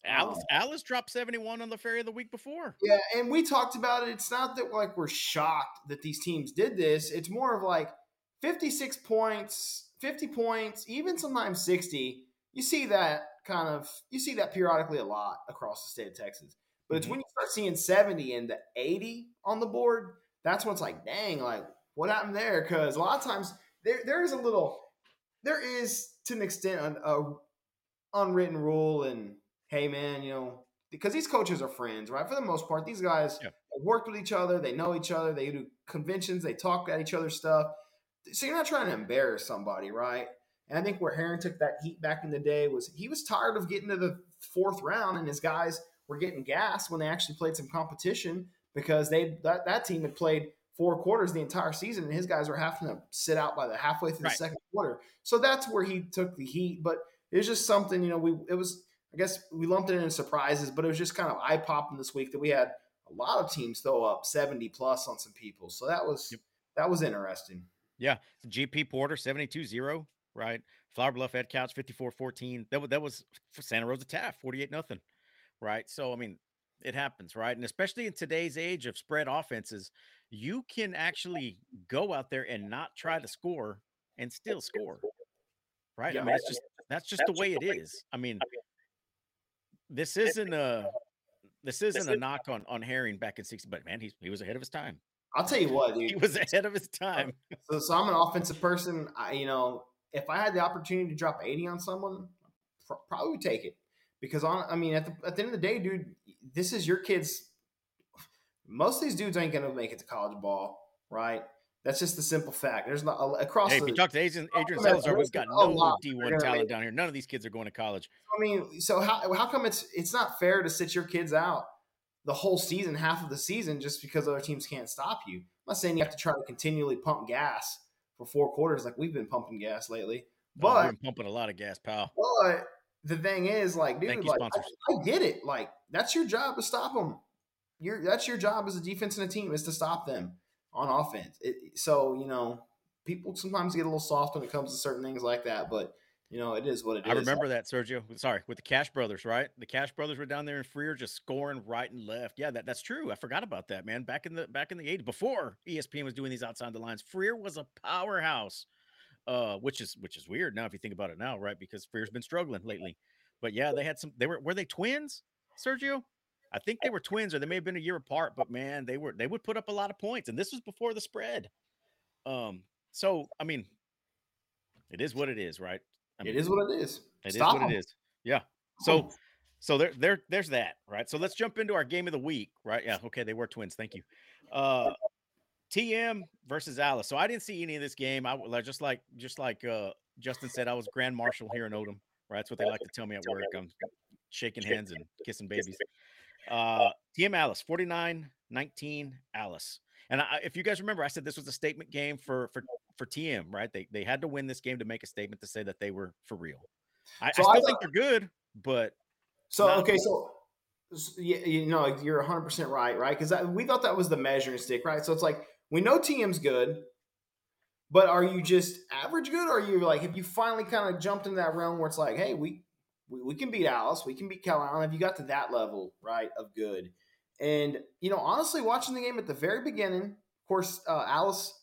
Alice um, Alice dropped 71 on the ferry the week before. Yeah, and we talked about it. It's not that like we're shocked that these teams did this. It's more of like 56 points, 50 points, even sometimes 60. You see that kind of you see that periodically a lot across the state of Texas. But it's mm-hmm. when you start seeing 70 and the 80 on the board, that's when it's like, dang, like what happened there? Because a lot of times there there is a little there is to an extent an a unwritten rule and hey man, you know, because these coaches are friends, right? For the most part, these guys yeah. worked with each other, they know each other, they do conventions, they talk at each other's stuff. So you're not trying to embarrass somebody, right? And I think where Herring took that heat back in the day was he was tired of getting to the fourth round and his guys were getting gas when they actually played some competition because they that, that team had played four quarters the entire season and his guys were having to sit out by the halfway through right. the second quarter. So that's where he took the heat. But it was just something, you know, we it was I guess we lumped it in surprises, but it was just kind of eye popping this week that we had a lot of teams throw up 70 plus on some people. So that was yep. that was interesting. Yeah. GP Porter 72 0, right? Flour Bluff Edcouch 54 14. That, was, that was for Santa Rosa Taft 48 nothing, right? So, I mean, it happens, right? And especially in today's age of spread offenses, you can actually go out there and not try to score and still score, right? Yeah, I mean, it's just that's just the way it is. I mean, this isn't a this isn't a knock on on Herring back in 60, but man, he's he was ahead of his time. I'll tell you what, dude. He was ahead of his time. So, so I'm an offensive person. I, you know, if I had the opportunity to drop 80 on someone, probably would take it because on. I mean, at the at the end of the day, dude, this is your kid's most of these dudes ain't going to make it to college ball, right? That's just the simple fact. There's not across. Hey, the, if you talk to Adrian, Adrian Salazar, we've got no D1 talent down here. None of these kids are going to college. I mean, so how how come it's it's not fair to sit your kids out the whole season, half of the season, just because other teams can't stop you? I'm not saying you have to try to continually pump gas for four quarters like we've been pumping gas lately, but oh, we've been pumping a lot of gas, pal. But the thing is, like, dude, like, I, I get it. Like, that's your job to stop them. Your that's your job as a defense and a team is to stop them on offense. It, so you know, people sometimes get a little soft when it comes to certain things like that, but you know, it is what it I is. I remember that, Sergio. Sorry, with the Cash brothers, right? The Cash brothers were down there in Freer just scoring right and left. Yeah, that, that's true. I forgot about that, man. Back in the back in the 80s, before ESPN was doing these outside the lines, Freer was a powerhouse. Uh, which is which is weird now if you think about it now, right? Because Freer's been struggling lately. But yeah, they had some they were were they twins, Sergio? I think they were twins, or they may have been a year apart. But man, they were they would put up a lot of points, and this was before the spread. Um, so I mean, it is what it is, right? I mean, it is what it is. It Stop is what them. it is. Yeah. So, so there, there, there's that, right? So let's jump into our game of the week, right? Yeah. Okay, they were twins. Thank you. Uh, TM versus Alice. So I didn't see any of this game. I just like just like uh Justin said, I was Grand Marshal here in Odem. Right, that's what they like to tell me at work. I'm shaking hands and kissing babies. Uh, TM Alice, 49 19 Alice. And I, if you guys remember, I said this was a statement game for for for TM, right? They they had to win this game to make a statement to say that they were for real. I, so I still I think they're good, but so okay, so yeah, you know, you're 100 percent right, right? Because we thought that was the measuring stick, right? So it's like we know TM's good, but are you just average good, or are you like have you finally kind of jumped into that realm where it's like, hey, we we, we can beat Alice, we can beat Calallen. if you got to that level, right, of good? And you know, honestly, watching the game at the very beginning, of course, uh, Alice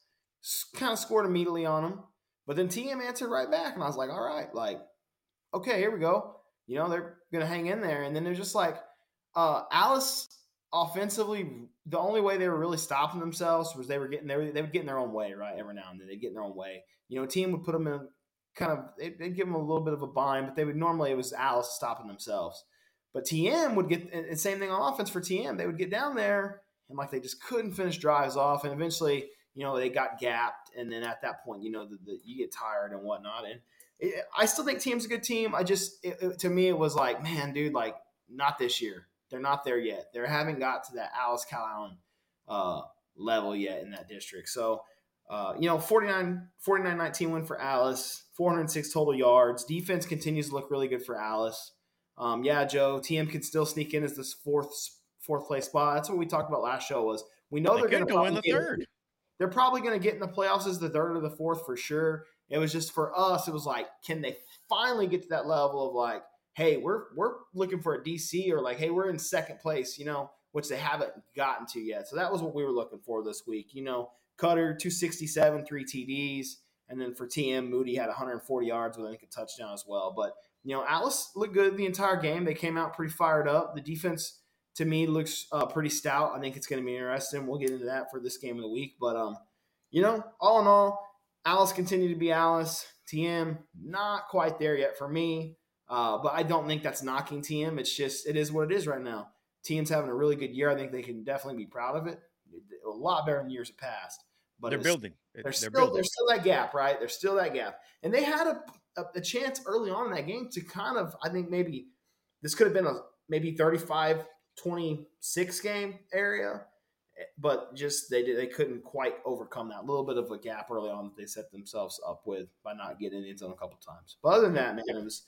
kind of scored immediately on him, but then TM answered right back, and I was like, all right, like, okay, here we go. You know, they're gonna hang in there, and then they're just like, uh, Alice offensively, the only way they were really stopping themselves was they were getting they, were, they would get in their own way, right? Every now and then they'd get in their own way. You know, team would put them in kind of they'd, give them a little bit of a bind, but they would normally it was Alice stopping themselves. But TM would get and same thing on offense for TM. They would get down there and like they just couldn't finish drives off, and eventually, you know, they got gapped, and then at that point, you know, the, the, you get tired and whatnot. And it, I still think TM's a good team. I just it, it, to me it was like, man, dude, like not this year. They're not there yet. They haven't got to that Alice Calallen uh, level yet in that district. So, uh, you know, 49, 49 19 win for Alice, 406 total yards. Defense continues to look really good for Alice. Um, yeah, Joe, TM can still sneak in as this fourth fourth place spot. That's what we talked about last show. Was we know they are going to go in the third. they're probably going to get in the playoffs as the third or the fourth for sure. It was just for us. It was like, can they finally get to that level of like, hey, we're we're looking for a DC or like, hey, we're in second place, you know, which they haven't gotten to yet. So that was what we were looking for this week. You know, Cutter 267, three TDs, and then for TM, Moody had 140 yards with I think a touchdown as well. But you know, Alice looked good the entire game. They came out pretty fired up. The defense to me looks uh, pretty stout. I think it's going to be interesting. We'll get into that for this game of the week. But um, you know, all in all, Alice continued to be Alice. TM not quite there yet for me. Uh, but I don't think that's knocking TM. It's just it is what it is right now. TM's having a really good year. I think they can definitely be proud of it. A lot better than years past. But they're building. There's they're still building. there's still that gap, right? There's still that gap, and they had a, a, a chance early on in that game to kind of I think maybe this could have been a maybe 35 26 game area eh, but just they did they couldn't quite overcome that little bit of a gap early on that they set themselves up with by not getting in zone a couple times. But other than that, man, it was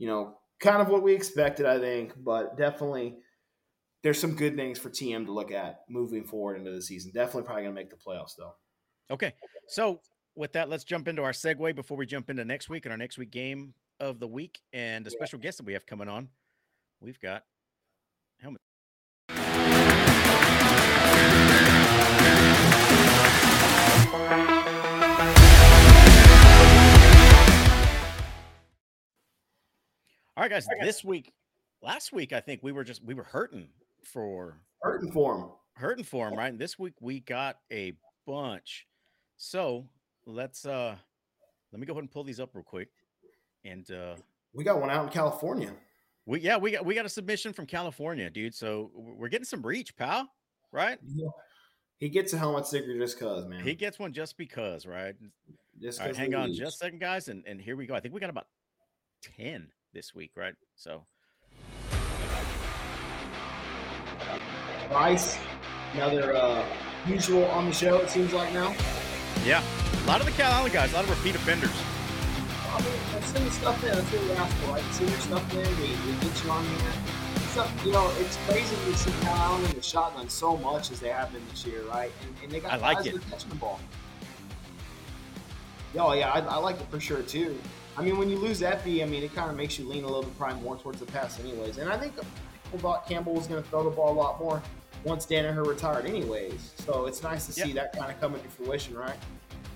you know, kind of what we expected, I think, but definitely there's some good things for TM to look at moving forward into the season. Definitely probably going to make the playoffs, though. Okay. So, with that, let's jump into our segue before we jump into next week and our next week game of the week and a special yeah. guest that we have coming on. We've got helmet. All right, guys. This week, last week, I think we were just we were hurting for hurting for him, hurting for him, right? And this week we got a bunch. So let's uh let me go ahead and pull these up real quick. And uh we got one out in California. We yeah, we got we got a submission from California, dude. So we're getting some reach, pal. right? Yeah. He gets a helmet sticker just cause, man. He gets one just because, right? just right, hang on just a second, guys, and, and here we go. I think we got about 10 this week, right? So Bryce, another uh, usual on the show. It seems like now. yeah. A lot of the Calallen guys, a lot of repeat offenders. I mean, let's send the stuff in. That's what we ask for, right? Send your stuff in. We, we get you on here. So, you know, it's crazy to see Calallen in the shotgun so much as they have been this year, right? And, and they got I like guys it. that are catching the ball. Oh, yeah, I, I like it for sure, too. I mean, when you lose Effie, I mean, it kind of makes you lean a little bit probably more towards the pass, anyways. And I think people thought Campbell was going to throw the ball a lot more once Danaher retired, anyways. So it's nice to Yeah. see that kind of coming to fruition, right?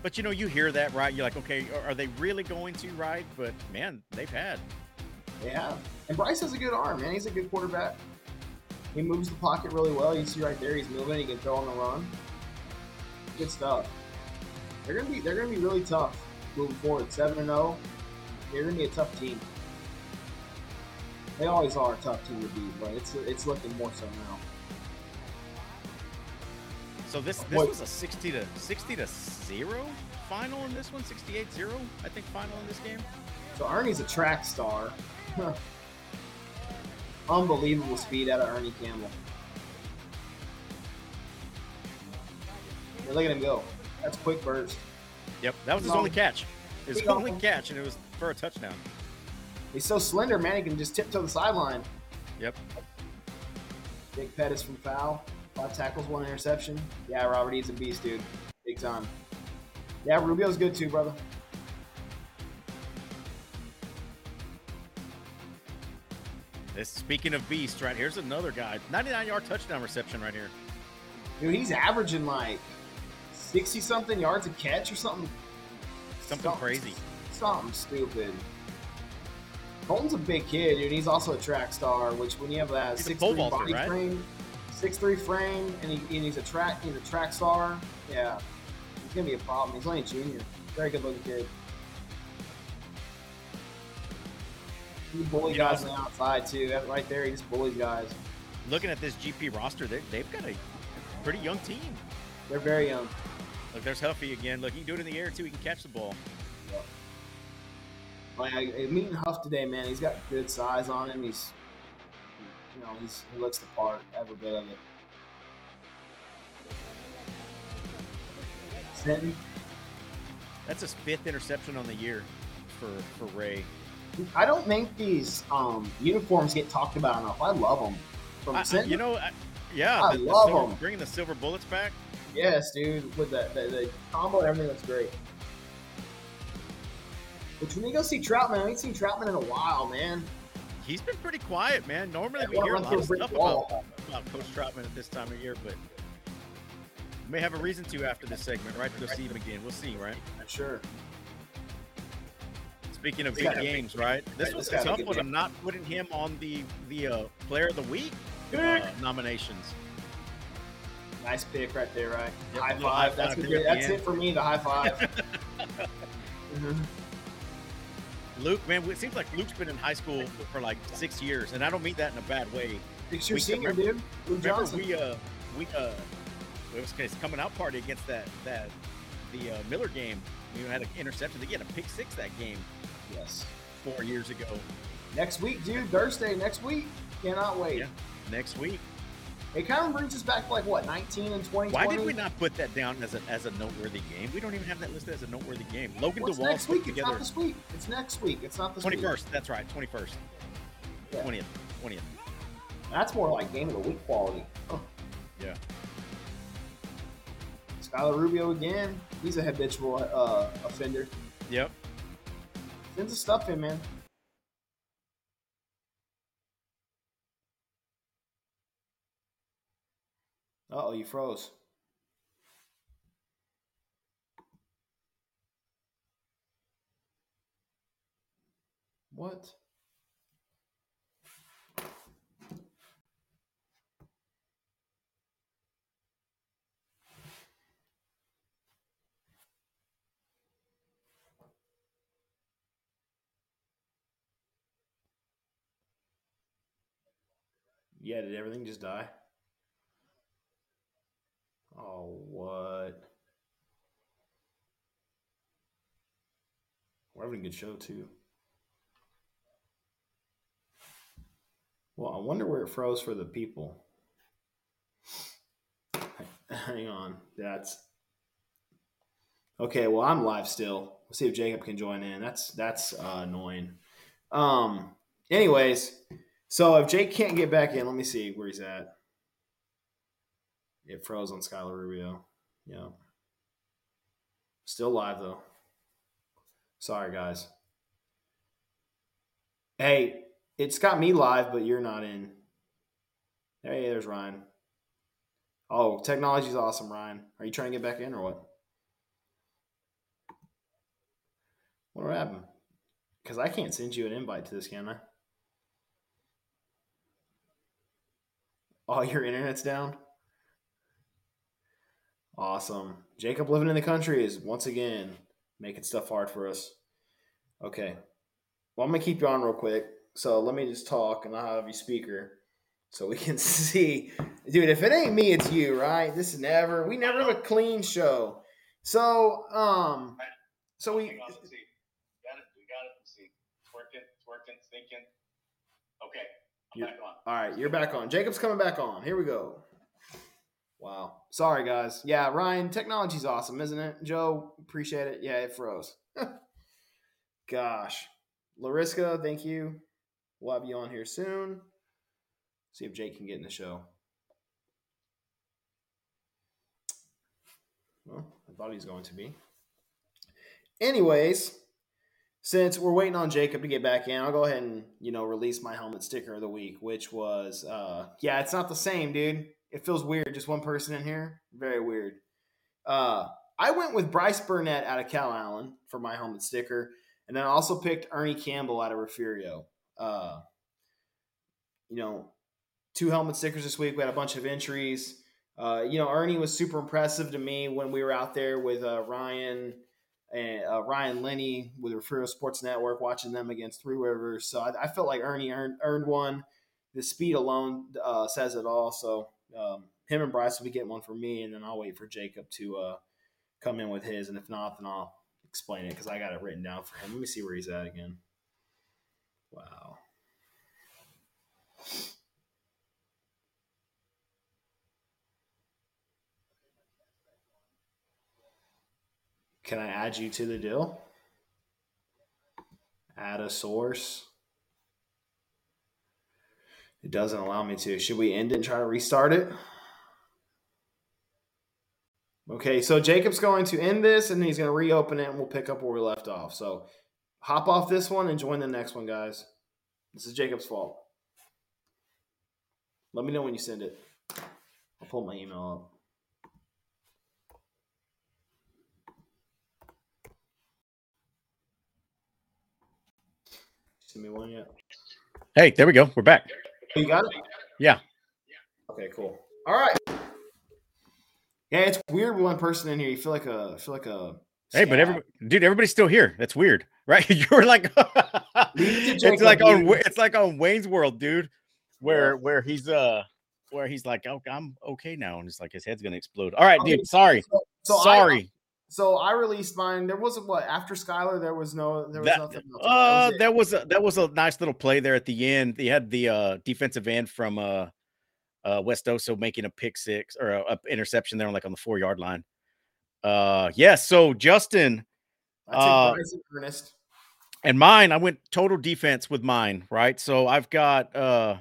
But you know, you hear that, right? You're like, okay, are- are they really going to, right? But man, they've had. Yeah. And Bryce has a good arm, man. He's a good quarterback. He moves the pocket really well. You see right there, he's moving. He can throw on the run. Good stuff. They're gonna be they're gonna be really tough moving forward. Seven and zero. They're gonna be a tough team. They always are a tough team to beat, but it's it's looking more so now. So this this What- was a 60 to 60 to 0 final in this one, 68-0, I think final in this game. So Ernie's a track star. Unbelievable speed out of Ernie Campbell. Yeah, look at him go. That's quick burst. Yep, that was his No. only catch. His only old- catch, and it was for a touchdown. He's so slender, man. He can just tiptoe the sideline. Yep. Big Pettis from foul. Five tackles, one interception. Yeah, Robert E's a beast, dude. Big time. Yeah, Rubio's good too, brother. This speaking of beast, right here's another guy, 99 yard touchdown reception right here. Dude, he's averaging like 60 something yards a catch or something. Something crazy. Something stupid. Colton's a big kid, dude. He's also a track star, which when you have that He's six three vaulter, body right? frame, six three frame, and, he, and he's a track he's a track star. Yeah, he's gonna be a problem. He's only a junior. Very good looking kid. He bully You know, guys on the outside too. That right there, he just bullies guys. Looking at this GP roster, they, they've got a pretty young team. They're very young. Look, there's Huffy again. Look, he can do it in the air too. He can catch the ball. Like meeting Huff today, man. He's got good size on him. He's, you know, he's he looks the part every bit of it. Stanton, That's his fifth interception on the year for for Ray. I don't think these um, uniforms get talked about enough. I love them. From I- you know, I, yeah, I the, the love silver- 'em. bringing the silver bullets back. yes, dude, with the, the, the combo, everything looks great. Which when you go see Troutman, I ain't seen Troutman in a while, man. He's been pretty quiet, man. Normally we hear a lot of stuff about, about Coach Troutman at this time of year, but we may have a reason to after this segment, right? To go see him again. We'll see, right? Sure. Speaking of big games, right? This He's was a tough one. I'm not putting him on the the uh, Player of the Week uh, nominations. Nice pick right there, right? Yep, high five. high That's, five a good, that's it for me. The high five. <laughs> Mhm. Luke, man, it seems like Luke's been in high school for like six years, and I don't mean that in a bad way. Six year We- senior, remember- dude. Lou Remember, Johnson. we uh we uh it was his coming out party against that that the uh, Miller game. We had an interception. They get a pick six that game yes. four years ago. Next week, dude. Thursday next week. Cannot wait. Yeah. Next week. It kind of brings us back to like what 19 and 20. Why did we not put that down as a as a noteworthy game? We don't even have that listed as a noteworthy game. Logan Well, it's DeWall next week. It's together not this week. It's next week. It's not this twenty week. first. That's right, twenty first, Yeah. twentieth, twentieth. That's more like game of the week quality. Huh. Yeah. Skylar Rubio again. He's a habitual uh, offender. Yep. Sends the stuff in, man. Oh, you froze. What? Yeah, did everything just die? Oh, what? We're having a good show too. Well, I wonder where it froze for the people. <laughs> Hang on. That's okay. Well, I'm live still. We'll see if Jacob can join in. That's that's uh, annoying. Um. Anyways, so if Jake can't get back in, let me see where he's at. It froze on Skylar Rubio. Yeah. Still live though. Sorry, guys. Hey, it's got me live, but you're not in. Hey, there's Ryan. Oh, technology's awesome, Ryan. Are you trying to get back in or what? What happened? Because I can't send you an invite to this, can I? Oh, your internet's down? Awesome. Jacob living in the country is once again making stuff hard for us. Okay. Well, I'm gonna keep you on real quick. So let me just talk, and I'll have you speaker, so we can <laughs> see, dude. If it ain't me, it's you, right? This is never. We never have a clean show. So, um, so we. Got it. We got it. See, it's working. It's working. It's thinking. Okay. I'm You're- back on. All right, you're back on. Jacob's coming back on. Here we go. Wow. Sorry, guys. Yeah, Ryan, technology's awesome, isn't it? Joe, appreciate it. Yeah, it froze. <laughs> Gosh. Lariska, thank you. We'll have you on here soon. See if Jake can get in the show. Well, I thought he was going to be. Anyways, since we're waiting on Jacob to get back in, I'll go ahead and you know release my helmet sticker of the week, which was uh yeah, it's not the same, dude. It feels weird, just one person in here. Very weird. Uh I went with Bryce Burnett out of Calallen for my helmet sticker, and then I also picked Ernie Campbell out of Refugio. Uh you know, two helmet stickers this week. We had a bunch of entries. Uh, you know, Ernie was super impressive to me when we were out there with uh, Ryan and uh, Ryan Lenny with Refugio Sports Network, watching them against Three Rivers. So I, I felt like Ernie earned, earned one. The speed alone uh, says it all. So um, him and Bryce will be getting one for me, and then I'll wait for Jacob to uh, come in with his. And if not, then I'll explain it because I got it written down for him. Let me see where he's at again. Wow. Can I add you to the deal? Add a source. It doesn't allow me to. Should we end it and try to restart it? Okay, so Jacob's going to end this and he's going to reopen it and we'll pick up where we left off. So hop off this one and join the next one, guys. This is Jacob's fault. Let me know when you send it. I'll pull my email up. Send me one yet? Hey, there we go. We're back. You got it? Yeah. Yeah. Okay, cool. All right. Yeah, it's weird one person in here. You feel like a feel like a Hey, but everybody, dude, everybody's still here. That's weird, <laughs> right? you were like, <laughs> Leave it to it's like on, it's like on Wayne's World, dude, where where he's uh, where he's like, oh, I'm okay now, and it's like his head's gonna explode. All right, dude, sorry, So, so sorry. So I released mine. There wasn't what after Skylar. There was no. There was That- nothing. Else. Uh, it. that was a, that was a nice little play there at the end. They had the uh defensive end from uh uh West Oso making a pick six or a, a interception there, on like on the four yard line. Uh, yeah. So Justin took uh, Ernest. and mine, I went total defense with mine, right? So I've got uh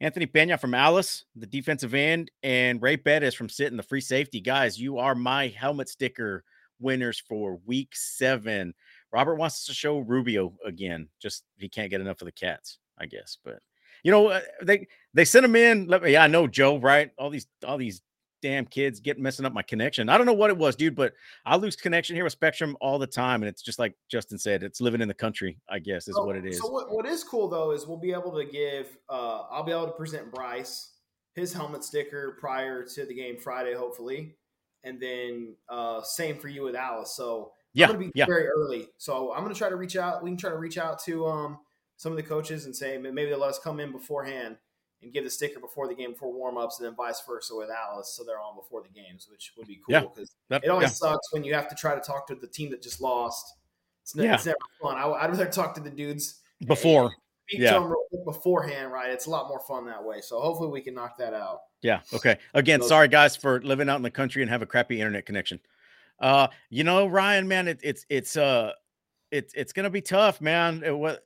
Anthony Pena from Alice, the defensive end, and Ray Bettis from Sinton, the free safety. Guys, you are my helmet sticker winners for week seven. Robert wants to show Rubio again. Just he can't get enough of the cats, I guess. But you know, uh, they they sent him in. Let me, yeah, I know Joe, right? All these all these damn kids get messing up my connection. I don't know what it was, dude, but I lose connection here with Spectrum all the time, and it's just like Justin said, it's living in the country. I guess is So- what it is. So what, what is cool though is we'll be able to give. Uh, I'll be able to present Bryce his helmet sticker prior to the game Friday, hopefully, and then uh, same for you with Alice. So yeah, I'm gonna be yeah. very early. So I'm gonna try to reach out. We can try to reach out to um some of the coaches and say maybe they'll let us come in beforehand and give the sticker before the game before warm ups, and then vice versa with Alice, so they're on before the games, which would be cool because That- it always yeah. sucks when you have to try to talk to the team that just lost. It's, ne- Yeah. it's never fun. I, would rather talk to the dudes before. Yeah. to them real quick beforehand, right? It's a lot more fun that way. So hopefully we can knock that out. Yeah. Okay. Again, sorry guys for living out in the country and have a crappy internet connection. Uh, you know, Ryan, man, it, it's it's uh, it's it's gonna be tough, man. It, what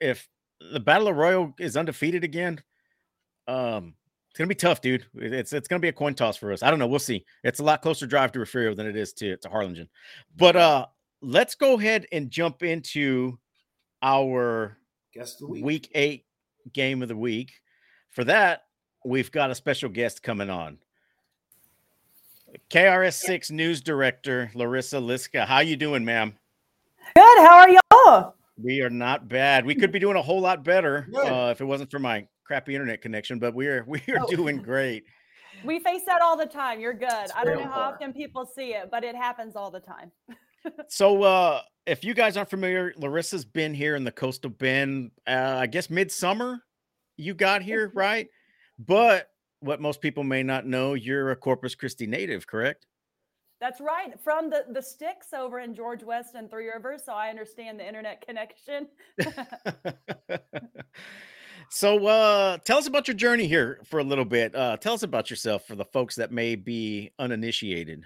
if the Battle of Royal is undefeated again? Um, it's gonna be tough, dude. It's it's gonna be a coin toss for us. I don't know. We'll see. It's a lot closer drive to Refugio than it is to to Harlingen. But uh, let's go ahead and jump into our Guess the week. week eight game of the week. For that, we've got a special guest coming on. KRIS6 news director Larissa Liska. How you doing, ma'am? Good. How are y'all? We are not bad. We could be doing a whole lot better uh, if it wasn't for my crappy internet connection, but we are we are Oh. doing great. We face that all the time. You're good. I don't know how often people see it, but it happens all the time. <laughs> So uh if you guys aren't familiar, Larissa's been here in the coastal bend, uh, I guess midsummer you got here, right? But what most people may not know, you're a Corpus Christi native, correct? That's right. From the the sticks over in George West and Three Rivers, so I understand the internet connection. <laughs> so uh tell us about your journey here for a little bit. Uh tell us about yourself for the folks that may be uninitiated.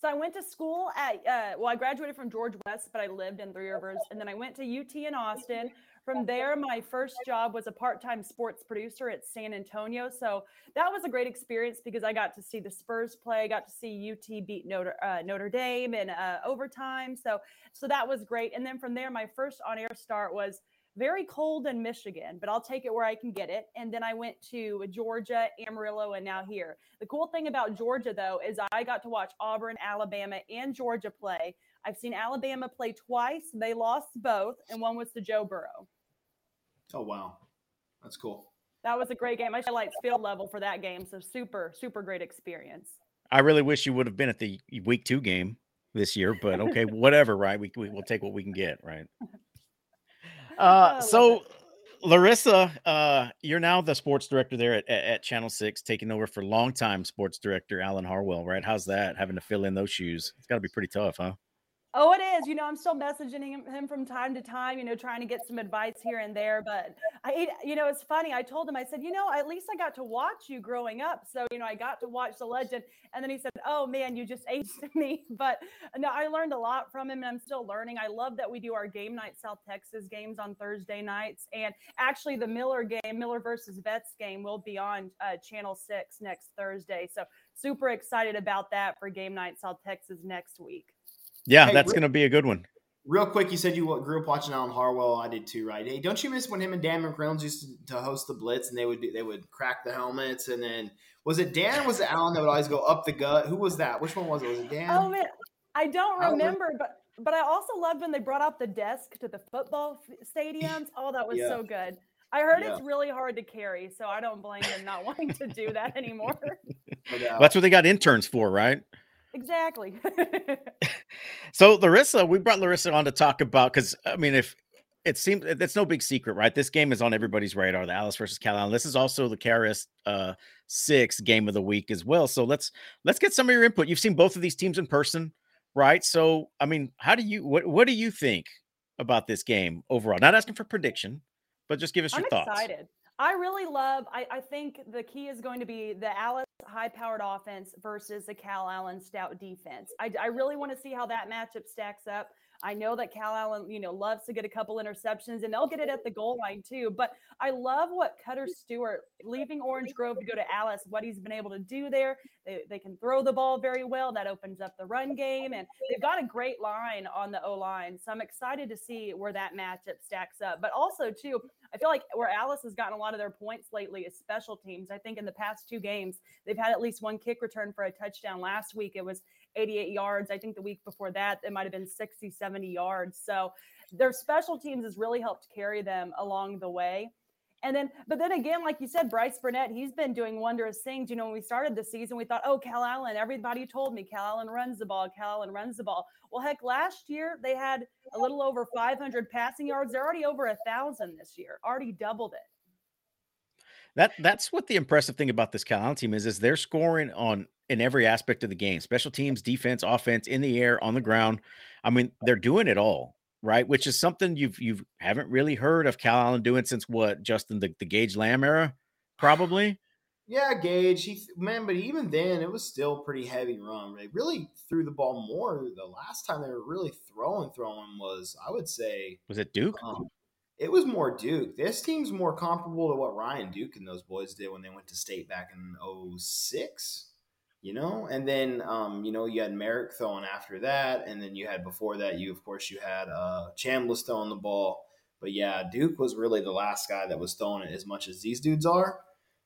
So I went to school at uh, well, I graduated from George West, but I lived in Three Rivers, and then I went to UT in Austin. From there, my first job was a part-time sports producer at San Antonio. So that was a great experience because I got to see the Spurs play, got to see UT beat Notre uh, Notre Dame in uh, overtime. So so that was great. And then from there, my first on-air start was very cold in Michigan, but I'll take it where I can get it. And then I went to Georgia, Amarillo, and now here. The cool thing about Georgia, though, is I got to watch Auburn, Alabama, and Georgia play. I've seen Alabama play twice. They lost both, and one was to Joe Burrow. Oh wow, that's cool. That was a great game. I highlights field level for that game. So super, super great experience. I really wish you would have been at the week two game this year, but okay, <laughs> whatever, right? We, we will take what we can get, right? <laughs> Oh, Uh, so Larissa, uh, you're now the sports director there at, at, at Channel Six, taking over for longtime sports director Alan Harwell, right? How's that having to fill in those shoes? It's got to be pretty tough, huh? Oh, it is. You know, I'm still messaging him, from time to time, you know, trying to get some advice here and there. But I, you know, it's funny. I told him, I said, you know, at least I got to watch you growing up. So, you know, I got to watch the legend. And then he said, oh man, you just <laughs> aged me. But no, I learned a lot from him and I'm still learning. I love that we do our game night South Texas games on Thursday nights. And actually, the Miller game, Miller versus Vets game, will be on uh, Channel 6 next Thursday. So, super excited about that for game night South Texas next week. Yeah, Hey, that's Rick- going to be a good one. Real quick, you said you grew up watching Alan Harwell. I did too, right? Hey, don't you miss when him and Dan McReynolds used to, to host the Blitz, and they would do, they would crack the helmets, and then was it Dan? or Was it Alan that would always go up the gut? Who was that? Which one was it? Was it Dan? Oh man, I don't I don't remember, but but I also loved when they brought out the desk to the football stadiums. <laughs> Oh, that was Yeah. so good. I heard Yeah. it's really hard to carry, so I don't blame them not wanting to do that <laughs> anymore. No. That's what they got interns for, right? Exactly. <laughs> So Larissa, we brought Larissa on to talk about because I mean, if it seems that's no big secret, right? This game is on everybody's radar. The Alice versus Calallen. This is also the KRIS uh, six game of the week as well. So let's let's get some of your input. You've seen both of these teams in person, right? So I mean, how do you what what do you think about this game overall? Not asking for prediction, but just give us your I'm thoughts. I really love. I, I think the key is going to be the Alice high-powered offense versus the Calallen stout defense. I, I really want to see how that matchup stacks up. I know that Calallen, you know, loves to get a couple interceptions, and they'll get it at the goal line too. But I love what Cutter Stewart, leaving Orange Grove to go to Alice, what he's been able to do there. They, they can throw the ball very well. That opens up the run game, and they've got a great line on the O line. So I'm excited to see where that matchup stacks up. But also too, I feel like where Alice has gotten a lot of their points lately is special teams. I think in the past two games, they've had at least one kick return for a touchdown. Last week, it was 88 yards. I think the week before that, it might have been 60, 70 yards. So their special teams has really helped carry them along the way. And then, but then again, like you said, Bryce Burnett, he's been doing wondrous things. You know, when we started the season, we thought, oh, Calallen, everybody told me Calallen runs the ball, Calallen runs the ball. Well, heck, last year they had a little over 500 passing yards. They're already over a thousand this year, already doubled it. That that's what the impressive thing about this Calallen team is is they're scoring on in every aspect of the game. Special teams, defense, offense, in the air, on the ground. I mean, they're doing it all, right? Which is something you've you haven't really heard of Calallen doing since what, Justin, the, the Gage Lamb era, probably. <sighs> Yeah, Gage. He man, but even then, it was still pretty heavy run. They really threw the ball more. The last time they were really throwing, throwing was I would say was it Duke? Um, it was more Duke. This team's more comparable to what Ryan Duke and those boys did when they went to state back in 06, you know? And then, um, you know, you had Merrick throwing after that. And then you had before that, you, of course, you had uh, Chambliss throwing the ball. But yeah, Duke was really the last guy that was throwing it as much as these dudes are.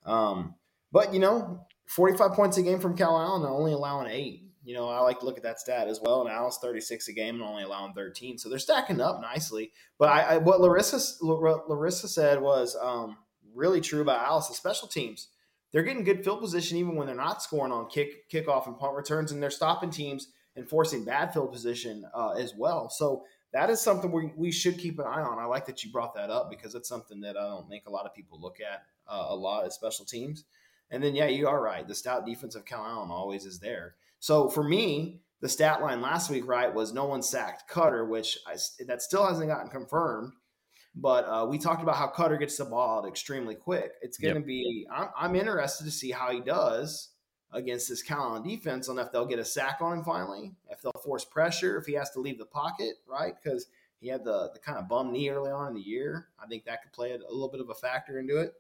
Um, but, you know, 45 points a game from Calallen, only allowing eight you know, I like to look at that stat as well. And Al's 36 a game and only allowing 13. So they're stacking up nicely. But I, I what Larissa Larissa said was um, really true about Alice, the special teams. They're getting good field position even when they're not scoring on kick kickoff and punt returns, and they're stopping teams and forcing bad field position uh, as well. So that is something we, we should keep an eye on. I like that you brought that up because it's something that I don't think a lot of people look at uh, a lot as special teams. And then, yeah, you are right. The stout defense of Calallen always is there. So for me, the stat line last week, right, was no one sacked Cutter, which I, that still hasn't gotten confirmed. But uh, we talked about how Cutter gets the ball out extremely quick. It's going to yep. be. I'm, I'm, interested to see how he does against this Cal defense, on if they'll get a sack on him finally, if they'll force pressure, if he has to leave the pocket, right? Because he had the the kind of bum knee early on in the year. I think that could play a, a little bit of a factor into it.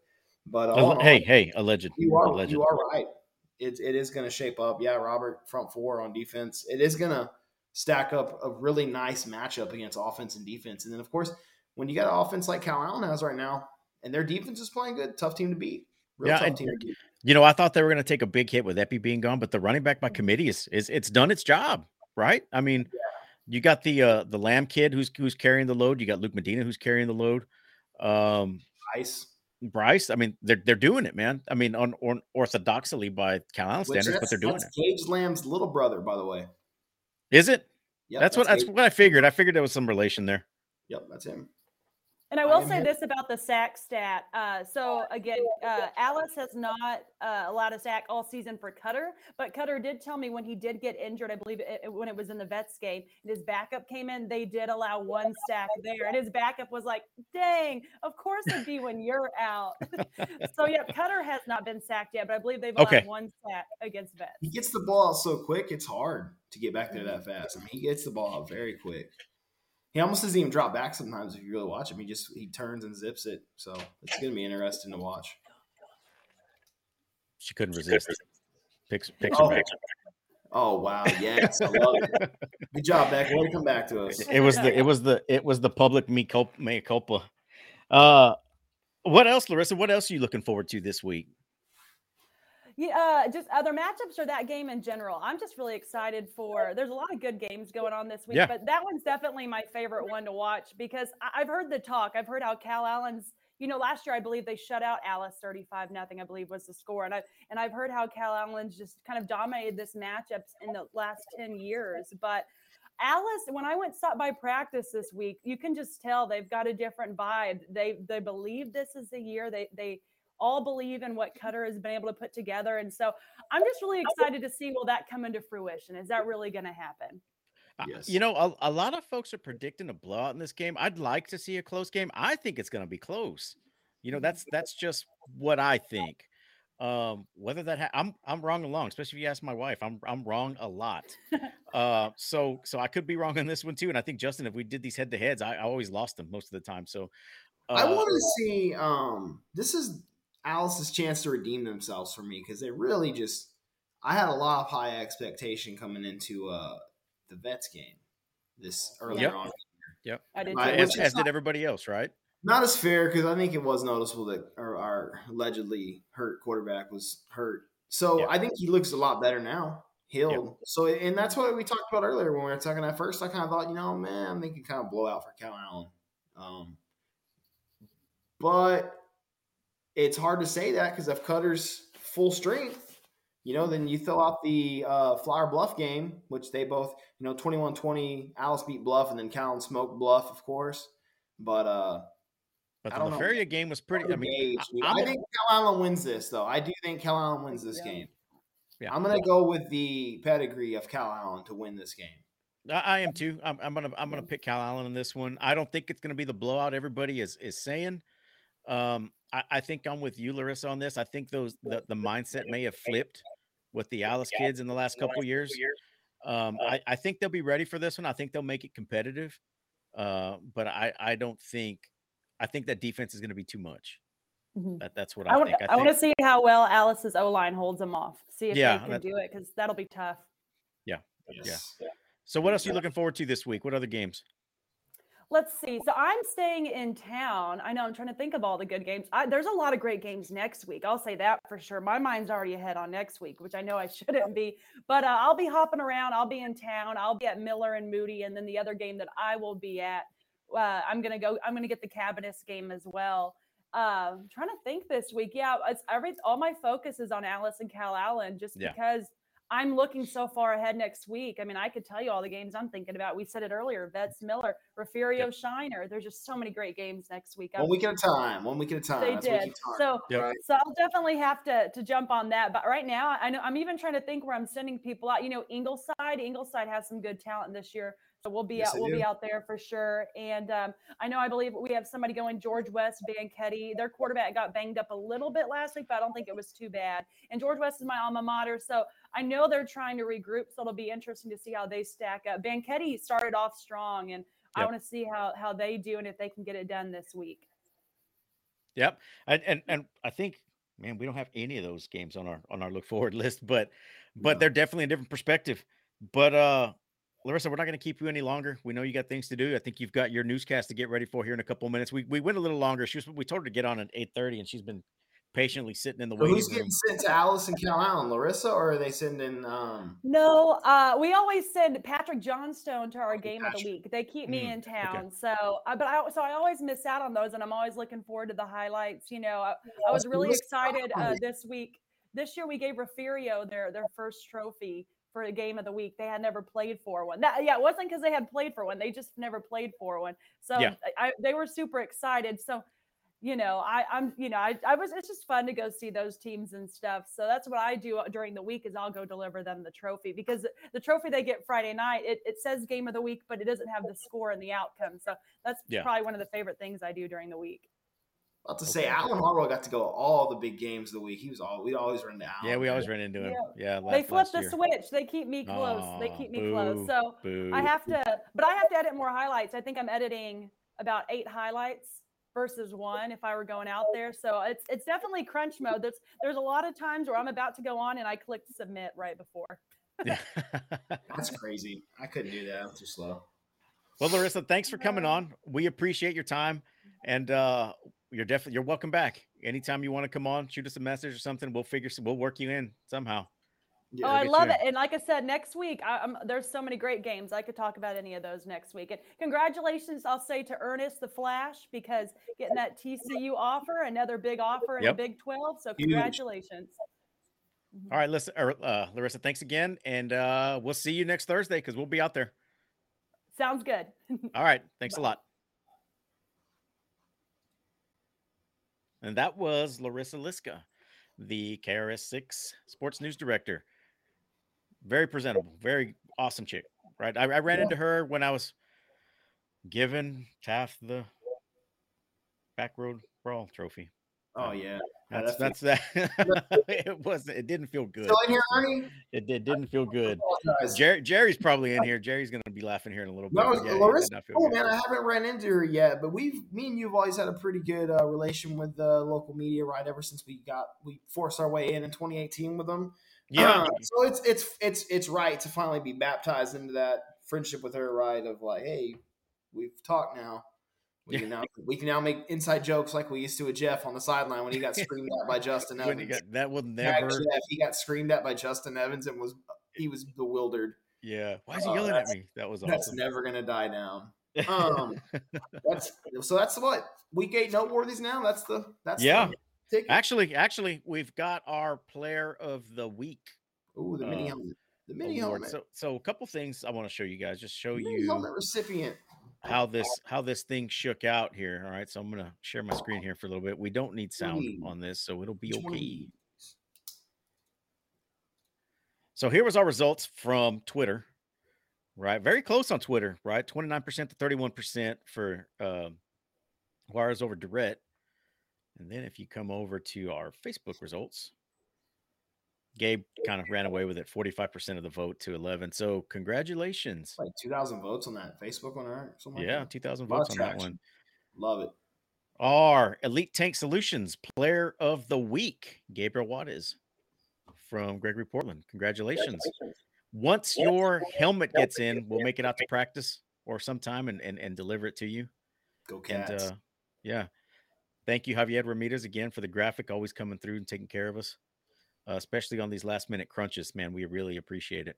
But uh, hey, hey, alleged. You are alleged. you are right it, it is going to shape up. Yeah, Robert front four on defense. It is going to stack up a really nice matchup against offense and defense. And then of course, when you got an offense like Calallen has right now, and their defense is playing good, tough team to beat. Real yeah, and, You know, I thought they were going to take a big hit with Epi being gone, but the running back by committee is is it's done its job, right? I mean, yeah. you got the uh the Lamb kid who's who's carrying the load. You got Luke Medina who's carrying the load. Um. Bryce, I mean, they're they're doing it, man. I mean, on, on orthodoxly by Calallen standards, but they're doing it. Gage Lamb's little brother, by the way. Is it? Yeah, that's, that's, what Gage. that's what I figured. I figured there was some relation there. Yep, that's him. And I will I say here. this about the sack stat. Uh, so again, uh, Alice has not uh, allowed a sack all season for Cutter, but Cutter did tell me when he did get injured, I believe it, when it was in the vets game, and his backup came in, they did allow one sack there, and his backup was like, "Dang, of course it'd be when you're out." <laughs> so yeah, Cutter has not been sacked yet, but I believe they've allowed okay. one sack against vets. He gets the ball out so quick; it's hard to get back there that fast. I mean, he gets the ball out very quick. He almost doesn't even drop back sometimes if you really watch him. He just he turns and zips it. So it's gonna be interesting to watch. She couldn't resist. Picks picks oh. oh wow, yes, I love it. Good job, Beck. Way to come back to us. It was the it was the it was the public me culpa, mea culpa. Uh, what else, Larissa? What else are you looking forward to this week? Yeah, uh, just other matchups or that game in general. I'm just really excited for. There's a lot of good games going on this week, yeah. but that one's definitely my favorite one to watch because I, have heard the talk. I've heard how Calallen's. You know, last year I believe they shut out Alice 35 nothing. I believe was the score, and I and I've heard how Calallen's just kind of dominated this matchups in the last 10 years, but. Alice, when I went stop by practice this week, you can just tell they've got a different vibe. They they believe this is the year. They they all believe in what Cutter has been able to put together. And so I'm just really excited to see will that come into fruition? Is that really going to happen? Yes. You know, a, a, lot of folks are predicting a blowout in this game. I'd like to see a close game. I think it's going to be close. You know, that's that's just what I think. Um, whether that ha- I'm I'm wrong along, especially if you ask my wife. I'm I'm wrong a lot. uh, so so I could be wrong on this one too. And I think Justin, if we did these head to heads, I, I, always lost them most of the time. So uh, I want to see. Um, this is Alice's chance to redeem themselves for me because they really just I had a lot of high expectation coming into uh the Vets game this earlier yep. on. Yep, I did. As, as did everybody else, right? Not as fair because I think it was noticeable that our, our allegedly hurt quarterback was hurt. So yep. I think he looks a lot better now, healed. Yep. So and that's what we talked about earlier when we were talking at first. I kind of thought, you know, man, I'm thinking kind of blow out for Calallen. Um, but it's hard to say that because if Cutter's full strength, you know, then you throw out the uh, Flour Bluff game, which they both, you know, 21 20, Alice beat Bluff, and then Calallen smoked Bluff, of course. But uh, But the know. Game was pretty. I mean, Gauge, dude. I'm I a- think Calallen wins this, though. I do think Calallen wins this Yeah. game. Yeah. I'm gonna go with the pedigree of Calallen to win this game. I, I am too. I'm, I'm gonna I'm gonna pick Calallen in this one. I don't think it's gonna be the blowout everybody is is saying. Um, I, I think I'm with you, Larissa, on this. I think those the, the mindset may have <laughs> flipped with the Alice kids in the last couple years. Um, I, I think they'll be ready for this one. I think they'll make it competitive. Uh, but I I don't think I think that defense is gonna be too much. Mhm. That, that's what I, I want think. I, want to see how well Alice's O line holds them off. See if Yeah, they can that- do it because that'll be tough. Yeah, yes. Yeah. So. What else are you looking forward to this week? What other games? Let's see. So I'm staying in town. I know I'm trying to think of all the good games. I, there's a lot of great games next week. I'll say that for sure. My mind's already ahead on next week, which I know I <laughs> shouldn't be, but uh, I'll be hopping around. I'll be in town. I'll be at Miller and Moody, and then the other game that I will be at, uh, I'm gonna go. I'm gonna get the Cabinets game as well. Uh, I'm trying to think this week. Yeah, it's every all my focus is on Alice and Calallen, just Yeah. because I'm looking so far ahead next week. I mean, I could tell you all the games I'm thinking about. We said it earlier: Vets Miller, Refugio Shiner. There's just so many great games next week. One I'm- week at a time. One week at a time. they That's did. So, Yep. So I'll definitely have to to jump on that. But right now, I know I'm even trying to think where I'm sending people out. You know, Ingleside. Ingleside has some good talent this year, so we'll be Yes, out. We'll do. be out there for sure. And um, I know I believe we have somebody going. George West, Banquete. Their quarterback got banged up a little bit last week, but I don't think it was too bad. And George West is my alma mater, so I know they're trying to regroup. So it'll be interesting to see how they stack up. Banquete started off strong, and I want to see how how they do and if they can get it done this week. Yep. And, and and I think, man, we don't have any of those games on our on our look forward list, but but No. they're definitely a different perspective. But uh Larissa, we're not going to keep you any longer. We know you got things to do. I think you've got your newscast to get ready for here in a couple of minutes. We we went a little longer. She was we told her to get on at eight thirty, and she's been patiently sitting in the So waiting who's room. getting sent to Alice and Calallen? Larissa, or are they sending? Um, No, uh, we always send Patrick Johnstone to our game of the week. They keep me Mm, in okay. town, so uh, but I so I always miss out on those, and I'm always looking forward to the highlights. You know, I, I was really excited uh, <laughs> this week. This year we gave Refugio their their first trophy for a game of the week. They had never played for one. That, yeah, it wasn't because they had played for one; they just never played for one. So Yeah. I, I, they were super excited. So you know, I, I'm, you know, I, I was, it's just fun to go see those teams and stuff. So that's what I do uh, during the week is I'll go deliver them the trophy because the trophy they get Friday night, it, it says game of the week, but it doesn't have the score and the outcome. So that's Yeah. probably one of the favorite things I do during the week. about to say, Okay. Alan Harwell got to go all the big games of the week. He was all we always run to Alan. Yeah, we always ran into him. Yeah, they last, flip last the year. switch. They keep me close. they keep me close. So Boo. I have to, but I have to edit more highlights. I think I'm editing about eight highlights versus one if I were going out there. So it's it's definitely crunch mode. There's there's a lot of times where I'm about to go on and I click submit right before. Yeah. <laughs> That's crazy. I couldn't do that. I'm too slow. well, Larissa, thanks for coming on. We appreciate your time, and uh you're definitely you're welcome back. Anytime you want to come on, shoot us a message or something. We'll figure some. We'll work you in somehow. Yeah, oh, I love you it. And like I said, next week, I, i there's so many great games. I could talk about any of those next week. And congratulations, I'll say to Ernest the Flash because getting that TCU offer, another big offer in Yep. the Big 12. So Huge. congratulations. All right, listen, er, uh, Larissa, thanks again, and uh we'll see you next Thursday because we'll be out there. Sounds good. <laughs> All right, thanks a lot. And that was Larissa Liska, the KRIS Six Sports News Director. Very presentable, very awesome chick. Right, I, I ran Yeah. into her when I was given Taft the Back Road Brawl Trophy. Oh yeah. Yeah, That's that that's that. <laughs> it wasn't. It didn't feel good. Still in here, Ernie? It did, didn't feel good. Jerry, Jerry's probably in here. Jerry's gonna be laughing here in a little bit. No, yeah, Larissa, cool, good. man. I haven't ran into her yet, but we've me and you've always had a pretty good uh, relation with the local media, right? Ever since we got we forced our way in in 2018 with them. Yeah, Uh, so it's it's it's it's right to finally be baptized into that friendship with her, right? Of like, hey, we've talked now. We Yeah. can now we can now make inside jokes like we used to with Jeff on the sideline when he got screamed at by <laughs> Justin when Evans. got, that will never. Jeff, he got screamed at by Justin Evans and was he was bewildered. Yeah, why is he Oh, yelling at me? That was That's never gonna die down. <laughs> Um, that's so that's what week eight noteworthies now. That's the that's Yeah. The ticket. actually, actually, we've got our player of the week Oh, the mini uh, helmet. The mini award. helmet. So, so a couple things I want to show you guys. Just show you. helmet recipient. how this how this thing shook out here. All right, so I'm gonna share my screen here for a little bit. We don't need sound on this, so it'll be Which one of okay. So here was our results from Twitter, right? Very close on Twitter, right? 29% to 31% for um, Juarez over Durrett. And then if you come over to our Facebook results, Gabe kind of ran away with it, 45% of the vote to 11. So congratulations. Like 2,000 votes on that Facebook one, right? Something Yeah, that. 2,000 votes on that one. Love it. Our Elite Tank Solutions Player of the Week, Gabriel Wattis from Gregory Portland. Congratulations. Once your helmet gets in, we'll make it out to practice or sometime and, and, and deliver it to you. Go And Cats. uh, yeah, thank you, Javier Ramirez, again for the graphic, always coming through and taking care of us, uh, especially on these last minute crunches. Man, we really appreciate it.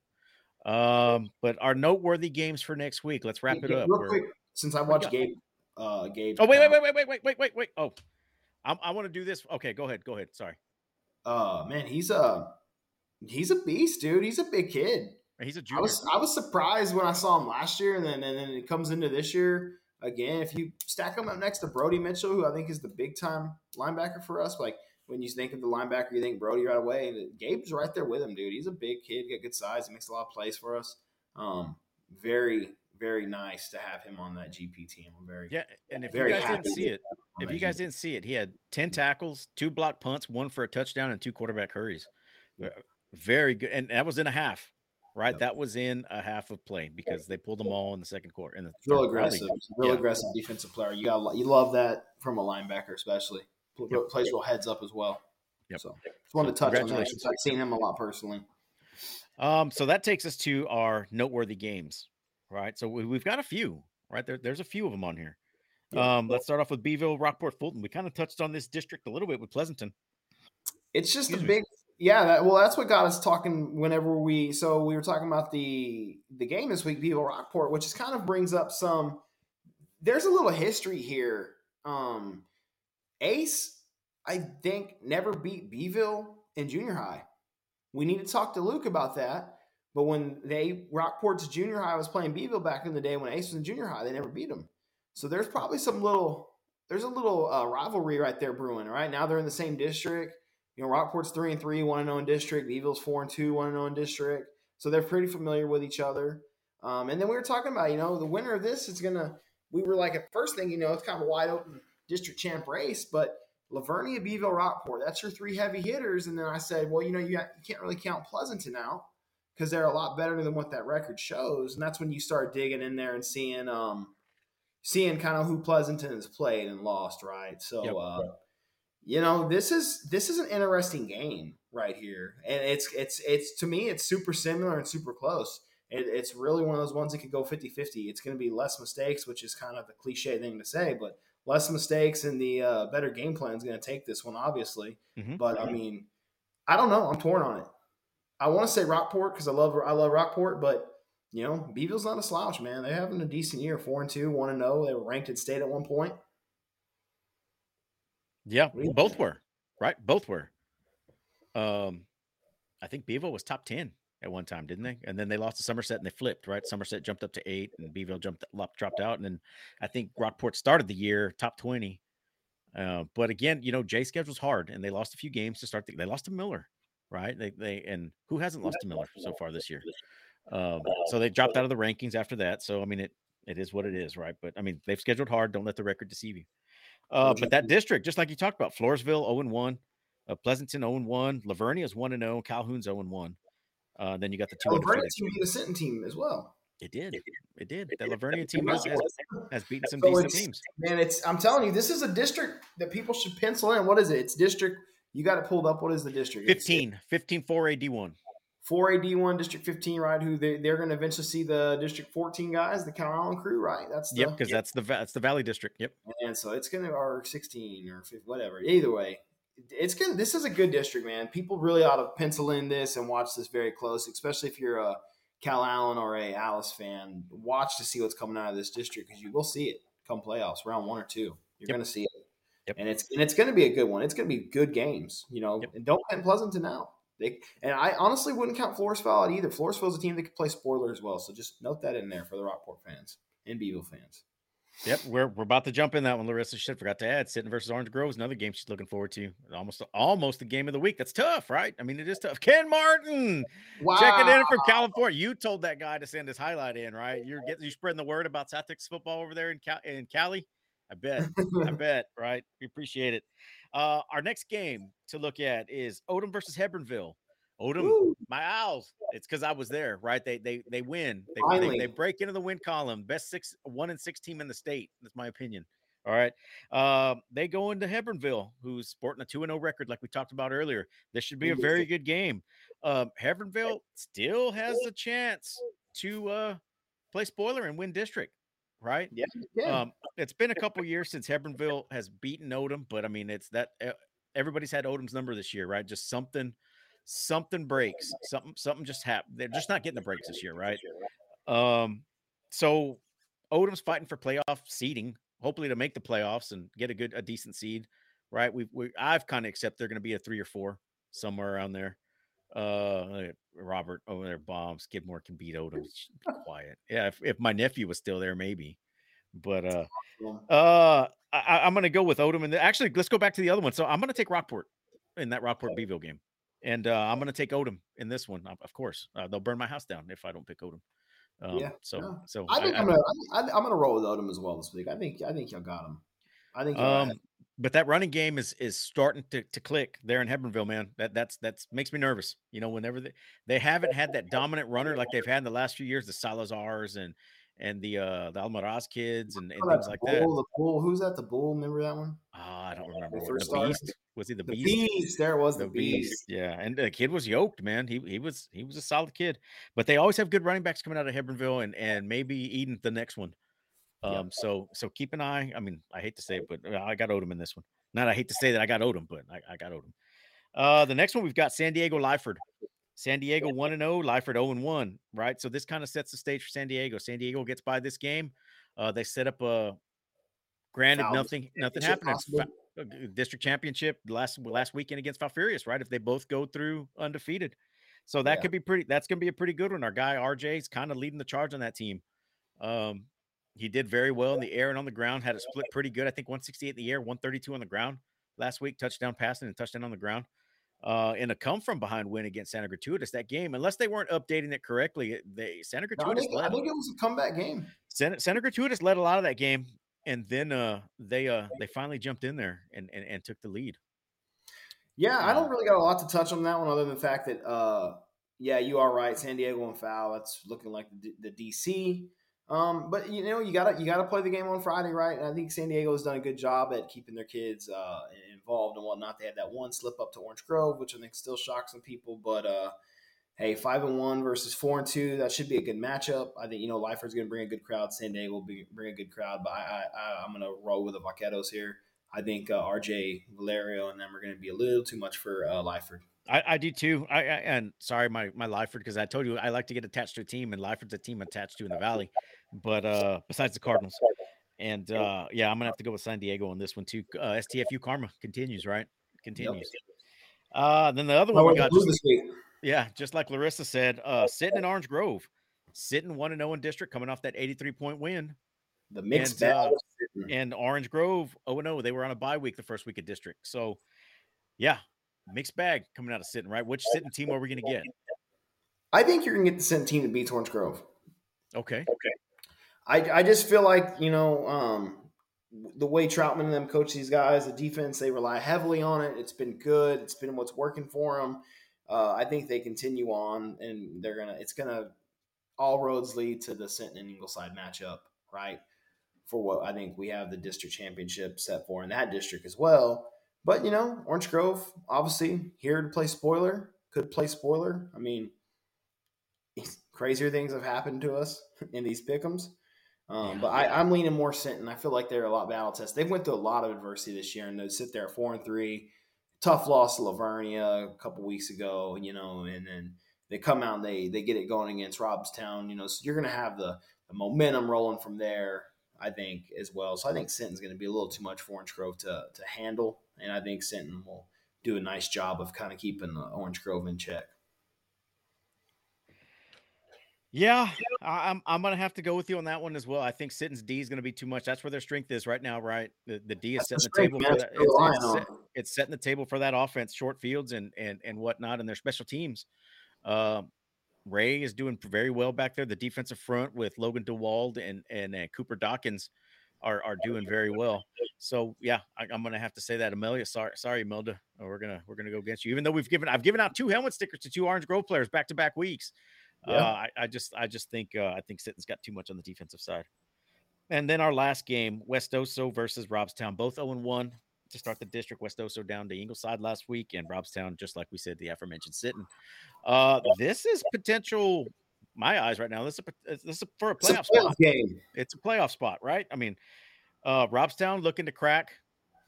Um, but our noteworthy games for next week. Let's wrap it up. Real We're- quick, since I watched? Gabe, uh, Gabe. Oh wait, wait, wait, wait, wait, wait, wait, wait, wait. Oh, I'm, I want to do this. Okay, go ahead, go ahead. Sorry, Uh, man, he's a he's a beast, dude. He's a big kid. he's a I junior. was I was surprised when I saw him last year, and then and then it comes into this year again. If you stack him up next to Brody Mitchell, who I think is the big time linebacker for us, like when you think of the linebacker, you think Brody right away. And Gabe's right there with him, dude. He's a big kid, got good size, he makes a lot of plays for us. Um, very very nice to have him on that GP team. I'm very Yeah, and if you guys didn't see it, if you guys GP. didn't see it, he had 10 tackles, two block punts, one for a touchdown, and two quarterback hurries. Uh, Very good. And that was in a half, right? Yep. That was in a half of play because they pulled them all in the second quarter. In the real aggressive, real yeah. aggressive defensive player. You got you love that from a linebacker, especially Yep. plays real heads up as well. Yep. So just wanted to touch on that. I've seen him a lot personally. Um, so that takes us to our noteworthy games, right? So we, we've got a few, right? There, there's a few of them on here. Yeah. Um, let's start off with Beeville, Rockport, Fulton. We kind of touched on this district a little bit with Pleasanton. It's just Excuse a me. Yeah. That, well, that's what got us talking. Whenever we, so we were talking about the the game this week, Beeville Rockport, which is kind of brings up some. There's a little history here. Um, Ace, I think, never beat Beeville in junior high. We need to talk to Luke about that. But when they Rockport's junior high was playing Beeville back in the day when Ace was in junior high, they never beat him. So there's probably some little there's a little uh, rivalry right there brewing. Right now they're in the same district. You know, Rockport's three and three, one and zero in district. Beeville's four and two, one and zero in district. So they're pretty familiar with each other. Um, and then we were talking about, you know, the winner of this is gonna. We were like at first thing, you know, it's kind of a wide open district champ race, but La Vernia, Beeville, Rockport, that's your three heavy hitters. And then I said, well, you know, you, got- you can't really count Pleasanton out because they're a lot better than what that record shows. And that's when you start digging in there and seeing, um, seeing kind of who Pleasanton has played and lost, right? So, Yep. uh, you know, this is this is an interesting game right here, and it's it's it's to me it's super similar and super close. It, it's really one of those ones that could go 50-50. It's going to be less mistakes, which is kind of the cliche thing to say, but less mistakes and the uh, better game plan is going to take this one, obviously. Mhm. But I mean, I don't know. I'm torn on it. I want to say Rockport because I love I love Rockport, but you know, Beeville's not a slouch, man. They're having a decent year, four and two, one and zero. They were ranked in state at one point. Yeah, you both were right. Both were. Um, I think Bevo was top ten at one time, didn't they? And then they lost to Somerset and they flipped. Right, Somerset jumped up to eight, and Bevo jumped up, dropped out, and then I think Rockport started the year top twenty. Uh, but again, you know, Jay schedule's hard, and they lost a few games to start. The, they lost to Miller, right? They they and who hasn't lost to Miller so far this year? Um, so they dropped out of the rankings after that. So I mean, it it is what it is, right? But I mean, they've scheduled hard. Don't let the record deceive you. Uh, but that district, just like you talked about, Floresville 0 and 1, uh, Pleasanton 0 and 1, La Vernia is 1 and 0, Calhoun's 0 and 1. Uh, then you got the two The undefeated. Team beat the Sinton team as well. It did. It did. That La Vernia team has, has, beaten some So decent teams. Man, it's I'm telling you, this is a district that people should pencil in. What is it? It's district. You got it pulled up. What is the district? It's 15, 15 4 AD1. 4AD one, District 15, right? Who they, they're going to eventually see the District 14 guys, the Calallen crew, right? That's the, Yep, because that's the that's the Valley District. Yep. and so it's going to or 16 or 15, whatever. Either way, it's good. This is a good district, man. People really ought to pencil in this and watch this very close, especially if you're a Calallen or a Alice fan. Watch to see what's coming out of this district because you will see it come playoffs, round one or two. You're Yep. going to see it. Yep. And it's and it's going to be a good one. It's going to be good games, you know. Yep. And don't count Pleasanton out. They and I honestly wouldn't count Floresville out either. Floresville's a team that could play spoiler as well. So just note that in there for the Rockport fans and Beeville fans. Yep, we're we're about to jump in that one. Larissa shit forgot to add. Sinton versus Orange Grove is another game she's looking forward to. Almost almost the game of the week. That's tough, right? I mean, it is tough. Ken Martin Wow. checking in from California. You told that guy to send his highlight in, right? You're getting you spreading the word about Celtics football over there in Cal- in Cali. I bet. I <laughs> bet, right? We appreciate it. Uh, our next game to look at is Odem versus Hebbronville. Odem, Woo. my owls. It's because I was there, right? They they they win. They, they, they break into the win column. Best six, one and six team in the state. That's my opinion. All right. Uh, they go into Hebbronville, who's sporting a 2 0 record, like we talked about earlier. This should be a very good game. Um, Hebbronville still has a chance to uh, play spoiler and win district, right? Yeah. yeah. Um, it's been a couple years since <laughs> Hebbronville has beaten Odem, but I mean, it's that uh, everybody's had Odem's number this year, right? Just something, something breaks, something, something just happened. They're just not getting the breaks this year, right? Um, so Odem's fighting for playoff seeding, hopefully to make the playoffs and get a good, a decent seed, right? We, we I've kind of accept they're going to be a three or four somewhere around there. Uh, Robert over there bombs. Skidmore can beat Odem. <laughs> Be Quiet. Yeah, if, if my nephew was still there, maybe. But uh, uh, I, going to go with Odem. And actually, let's go back to the other one. So I'm to take Rockport in that Rockport Beeville game, and uh, I'm to take Odem in this one. Of course, uh, they'll burn my house down if I don't pick Odem. Um, Yeah, So no. so I think I- am gonna I, I'm gonna roll with Odem as well this week. I think I think y'all got him. I think Um, but that running game is is starting to, to click there in Hebbronville, man. That that's that's makes me nervous. You know, whenever they, they haven't had that dominant runner like they've had in the last few years, the Salazars and and the uh the Almaraz kids and, and Oh, things like bull, that. The bull. Who's that? The bull. Remember that one? Ah, I don't remember The, first the beast was he the, The beast? beast. There was. The The, beast. beast. yeah, and the kid was yoked, man. He he was he was a solid kid, but they always have good running backs coming out of Hebbronville, and and maybe Eden the next one. Um, Yep. so so keep an eye. I mean, I hate to say it, but uh, I got Odem in this one. Not I hate to say that I got Odem, but I, I got Odem. Uh, the next one we've got San Diego Lyford. San Diego one and zero, Lyford zero and one. Right, so this kind of sets the stage for San Diego. San Diego gets by this game. Uh, they set up a. Granted, Foul nothing nothing happened. uh, district championship last last weekend against Falfurrias, right? If they both go through undefeated, so that Yeah. could be pretty. That's going to be a pretty good one. Our guy RJ is kind of leading the charge on that team. Um, he did very well in the air and on the ground. Had a split <laughs> pretty good. I think 168 in the air, 132 on the ground last week. Touchdown passing and touchdown on the ground. Uh, in a come from behind win against Santa Gertrudis that game, unless they weren't updating it correctly, they Santa No, I, Gertrudis think, I think it was a comeback game. Santa, Santa Gertrudis led a lot of that game, and then uh, they uh, they finally jumped in there and, and and took the lead. Yeah, I don't really got a lot to touch on that one, other than the fact that, uh, yeah, you are right. San Diego and foul. That's looking like the, the DC. Um, but you know, you gotta you gotta play the game on Friday, right? And I think San Diego has done a good job at keeping their kids uh, involved and whatnot. They had that one slip up to Orange Grove, which I think still shocks some people. But uh, hey, five and one versus four and two, that should be a good matchup. I think you know Lyford's going to bring a good crowd. San Diego will be, bring a good crowd, but I, I, I'm going to roll with the Vaqueros here. I think uh, RJ Valerio and them are going to be a little too much for uh, Lyford. I, I do too. I, I and sorry, my my Lyford, because I told you I like to get attached to a team, and Lyford's a team attached to in the Valley. But uh besides the Cardinals, and uh yeah, I'm gonna have to go with San Diego on this one too. Uh, STFU Karma continues, right? Continues. Uh then the other one Oh, we got, just, yeah, just like Larissa said, uh sitting in Orange Grove, Sinton one and zero in district, coming off that 83 point win, The mixed and, uh, and Orange Grove, oh no, they were on a bye week the first week of district. So yeah, mixed bag coming out of Sinton, right? Which Sinton team are we gonna get? I think you're going to get the Sinton team that beats Orange Grove. Okay. Okay. I, I just feel like you know um, the way Troutman and them coach these guys, the defense they rely heavily on it. It's been good. It's been what's working for them. Uh, I think they continue on, and they're gonna. It's gonna all roads lead to the Sinton and Ingleside matchup, right? For what I think we have the district championship set for in that district as well. But you know, Orange Grove obviously here to play spoiler. Could play spoiler. I mean, crazier things have happened to us <laughs> in these pickums. Um, Yeah. but I, I'm leaning more Sinton. I feel like they're a lot battle tested. They went through a lot of adversity this year, and they sit there four and three. Tough loss to La Vernia a couple weeks ago, you know, and then they come out and they they get it going against Robstown, you know. So you're going to have the, the momentum rolling from there, I think, as well. So I think Sinton's going to be a little too much for Orange Grove to to handle, and I think Sinton will do a nice job of kind of keeping the Orange Grove in check. Yeah, I'm I'm gonna have to go with you on that one as well. I think Sinton's D is gonna be too much. That's where their strength is right now, right? The, the D is That's setting the table man. for that. It's, it's, set- it's setting the table for that offense, short fields and and and whatnot, and their special teams. Um, Ray is doing very well back there. The defensive front with Logan DeWald and and uh, Cooper Dawkins are are doing very well. So yeah, I, I'm gonna have to say that. Amelia, sorry, sorry, Uh, we're gonna we're gonna go against you. Even though we've given I've given out two helmet stickers to two Orange Grove players back to back weeks. Yeah. Uh, I, I just I just think uh, I think Sinton's got too much on the defensive side. And then our last game, West Oso versus Robstown, both 0 1 to start the district. West Oso down to Ingleside last week, and Robstown, just like we said, the aforementioned Sitton. Uh, this is potential. My eyes right now. This is a, this is for a It's a playoff spot game. it's a playoff spot, right? I mean, uh Robstown looking to crack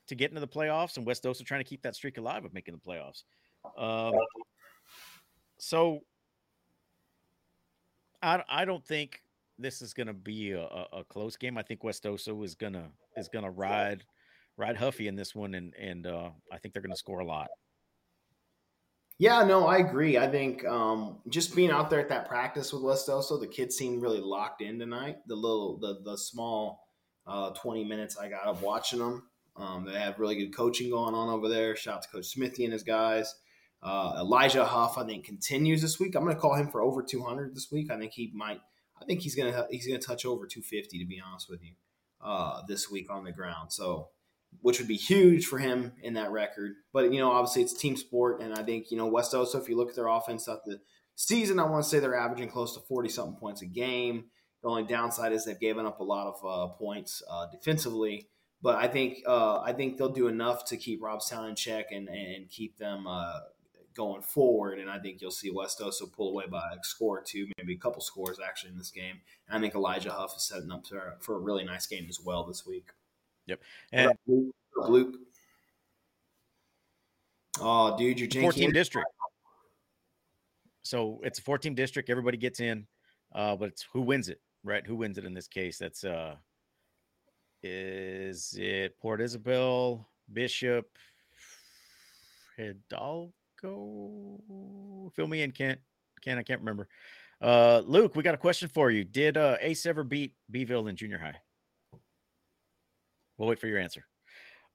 to get into the playoffs, and West Oso trying to keep that streak alive of making the playoffs. Um, so I I don't think this is going to be a, a, close game. I think West Oso is gonna is gonna ride ride Huffy in this one, and and uh, I think they're going to score a lot. Yeah, no, I agree. I think um, just being out there at that practice with West the kids seem really locked in tonight. The little, the the small uh, twenty minutes I got of watching them, um, they have really good coaching going on over there. Shout out to Coach Smithy and his guys. Uh, Elijah Huff, I think, continues this week. I'm going to call him for over 200 this week. I think he might. I think he's going to he's going to touch over 250 to be honest with you uh, this week on the ground. So which would be huge for him in that record. But you know, obviously it's team sport, and I think you know West Oso. If you look at their offense throughout the season, I want to say they're averaging close to forty something points a game. The only downside is they've given up a lot of uh, points uh, defensively. But I think uh, I think they'll do enough to keep Robstown in check and and keep them uh, going forward. And I think you'll see West Oso pull away by a score or two, maybe a couple scores actually in this game. And I think Elijah Huff is setting up for, for a really nice game as well this week. And up, Luke? What up, Luke? Oh, dude, you're four team janky. district. So it's a 14 district. Everybody gets in, uh, but it's who wins it, right? Who wins it in this case? That's uh, is it Port Isabel, Bishop, Hidalgo? Fill me in, Kent. Kent, I can't remember. Uh, Luke, we got a question for you. Did uh, Ace ever beat Beeville in junior high? We'll wait for your answer.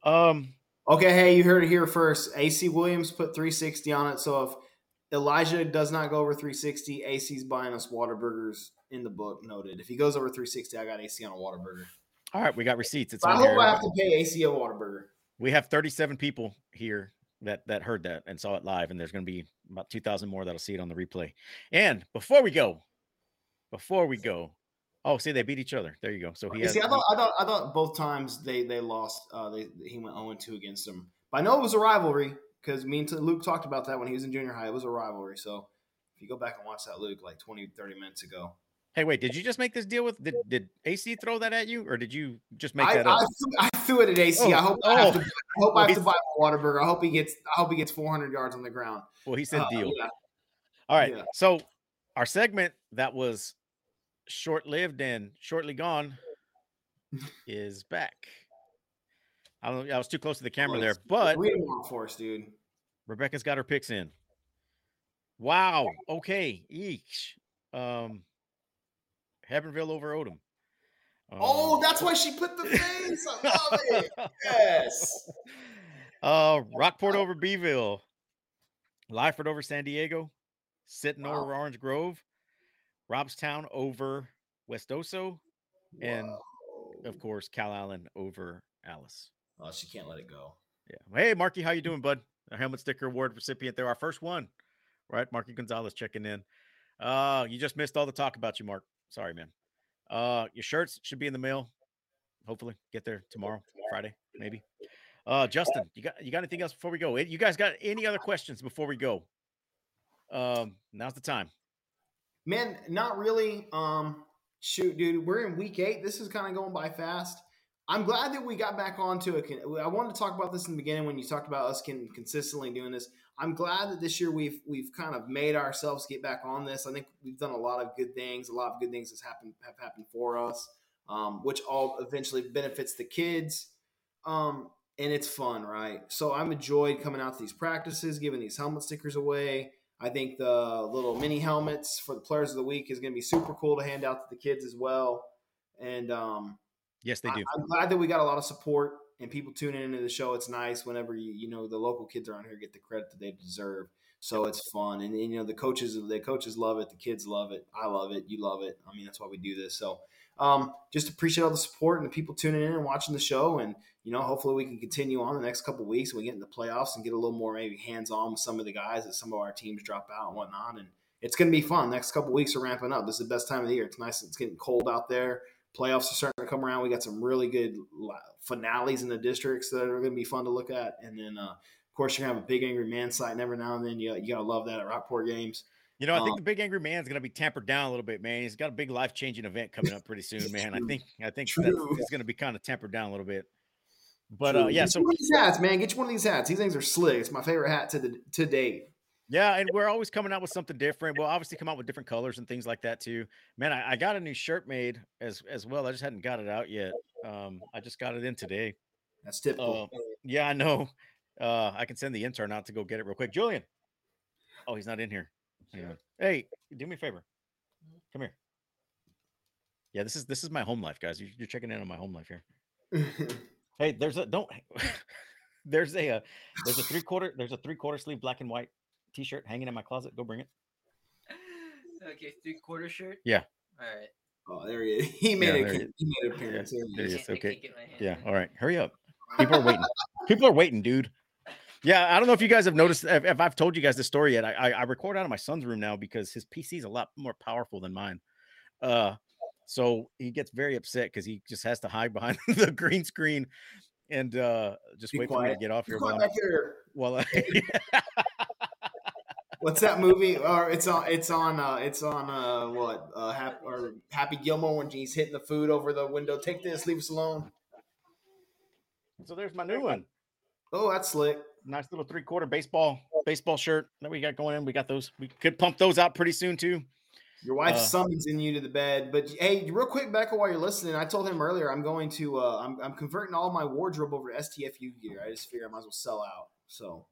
Um, Okay, hey, you heard it here first. AC Williams put 360 on it. So if Elijah does not go over 360, AC's buying us Whataburgers in the book. Noted. If he goes over 360, I got AC on a Whataburger. all right, we got receipts. It's I hope here. I have to pay AC a Whataburger. we have 37 people here that that heard that and saw it live and there's going to be about 2000 more that'll see it on the replay and before we go before we go oh see they beat each other there you go so he has see, I thought, I thought, I thought both times they they lost. Uh, they he went 0 2 against them. But I know it was a rivalry because me and Luke talked about that when he was in junior high. It was a rivalry. So if you go back and watch that, Luke, like 20, 30 minutes ago, hey wait did you just make this deal with did, did ac throw that at you or did you just make I, that I, up threw, I threw it at AC. I Oh, hope I have to, oh. I hope I have to buy a Whataburger. I hope he gets. I hope he gets 400 yards on the ground. well he said Uh, deal yeah. all right yeah. so our segment that was short-lived and shortly gone <laughs> is back i don't i was too close to the camera there but read them off for dude. Rebecca's got her picks in. Wow. Okay. Each. Um Hebbronville over Odem. Oh, Um, that's why she put the face. I love it. Yes. <laughs> uh Rockport over Beeville. Lyford over San Diego. Sinton Wow. over Orange Grove. Robstown over West Oso. And, Whoa. Of course, Calallen over Alice. Oh, she can't let it go. Yeah. Hey, Marky, how you doing, bud? A helmet sticker award recipient there. Our first one, right? Marky Gonzalez checking in. Uh, you just missed all the talk about you, Mark. Sorry, man. Uh, your shirts should be in the mail. Hopefully, get there tomorrow, Friday, maybe. Uh, Justin, you got you got anything else before we go? You guys got any other questions before we go? Um, now's the time. Man, not really. Um, shoot, dude, we're in week eight. This is kind of going by fast. I'm glad that we got back onto it. I wanted to talk about this in the beginning when you talked about us can consistently doing this. I'm glad that this year we've we've kind of made ourselves get back on this. I think we've done a lot of good things. A lot of good things has happened have happened for us, um, which all eventually benefits the kids. Um, and it's fun, right? So I'm enjoyed coming out to these practices, giving these helmet stickers away. I think the little mini helmets for the players of the week is going to be super cool to hand out to the kids as well. And um, Yes, they do. I, am glad that we got a lot of support and people tuning into the show. It's nice whenever you you know the local kids around here get the credit that they deserve. So it's fun, and, and you know the coaches the coaches love it, the kids love it, I love it, you love it. I mean that's why we do this. So um, just appreciate all the support and the people tuning in and watching the show, and you know hopefully we can continue on the next couple weeks. And we get in the playoffs and get a little more maybe hands on with some of the guys as some of our teams drop out and whatnot, and it's going to be fun. Next couple weeks are ramping up. This is the best time of the year. It's nice. It's getting cold out there playoffs are starting to come around. We got some really good finales in the districts that are going to be fun to look at. And then, uh, of course, you're going to have a big angry man sight, and every now and then you, you got to love that at Rockport games. You know, I think um, the big angry man's going to be tampered down a little bit, man. He's got a big life changing event coming up pretty soon, man. I think I think going to be kind of tempered down a little bit. But uh, yeah, so these hats, man, get you one of these hats. These things are slick. It's my favorite hat to the to date. Yeah, and we're always coming out with something different. We'll obviously come out with different colors and things like that too. Man, I, I, got a new shirt made as as well. I just hadn't got it out yet. Um, I just got it in today. That's typical. Uh, yeah, I know. Uh, I can send the intern out to go get it real quick. Julian. Oh, he's not in here. Hey, do me a favor. Come here. Yeah, this is this is my home life, guys. You're, you're checking in on my home life here. <laughs> hey, there's a don't. <laughs> there's a, a uh, there's a three quarter there's a three quarter sleeve black and white t-shirt hanging in my closet. Go bring it. <laughs> Okay, three quarter shirt. Yeah. All right. Oh, there he is. He made yeah, it. He made appearance. Yeah, there he is. Okay. Yeah. All right. Hurry up. People are waiting. People are waiting, dude. Yeah, I don't know if you guys have noticed if, if I've told you guys this story yet. I, I, I record out of my son's room now because his PC is a lot more powerful than mine. Uh, so he gets very upset because he just has to hide behind <laughs> the green screen and uh just Be wait quiet. for me to get off here. While, here. while I, <laughs> <laughs> What's that movie? Or it's on. It's on. Uh, it's on. Uh, what? Uh, Happy, or Happy Gilmore when he's hitting the food over the window. Take this. Leave us alone. So there's my new one. Oh, that's slick. Nice little three quarter baseball baseball shirt that we got going in. We got those. We could pump those out pretty soon too. Your wife's uh, summoning you to the bed, but hey, real quick, Becca, while you're listening, I told him earlier I'm going to uh, I'm, I'm converting all my wardrobe over to STFU gear. I just figure I might as well sell out. So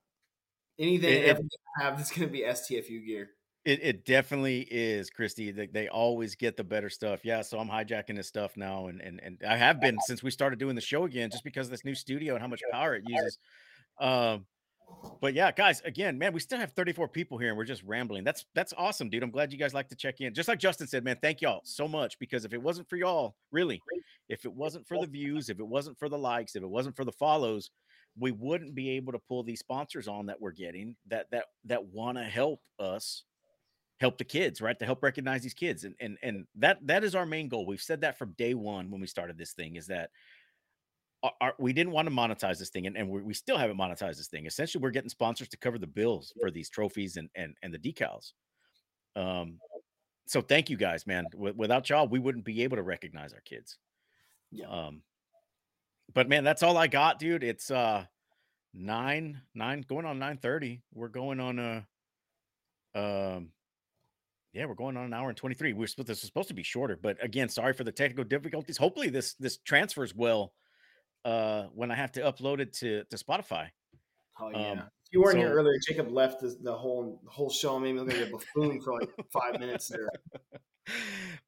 anything it, it, have that's going to be STFU gear. It, it definitely is, Christy. They, they always get the better stuff. Yeah, so I'm hijacking this stuff now, and and and I have been since we started doing the show again, just because of this new studio and how much power it uses. Um, but yeah, guys, again, man, we still have 34 people here, and we're just rambling. That's that's awesome, dude. I'm glad you guys like to check in. Just like Justin said, man, thank y'all so much because if it wasn't for y'all, really, if it wasn't for the views, if it wasn't for the likes, if it wasn't for the follows, we wouldn't be able to pull these sponsors on that we're getting that that that want to help us help the kids right to help recognize these kids and and and that that is our main goal we've said that from day one when we started this thing is that our, we didn't want to monetize this thing and, and we still haven't monetized this thing essentially we're getting sponsors to cover the bills for these trophies and and, and the decals um so thank you guys man w- without y'all we wouldn't be able to recognize our kids yeah um but man, that's all I got, dude. It's uh nine nine going on nine thirty. We're going on a um yeah, we're going on an hour and 23. We're supposed this was supposed to be shorter, but again, sorry for the technical difficulties. Hopefully this this transfers well uh when I have to upload it to to Spotify. Oh yeah. Um, if you weren't so, here earlier, Jacob left the, the whole the whole show, maybe looking at a buffoon for like five minutes there. <laughs>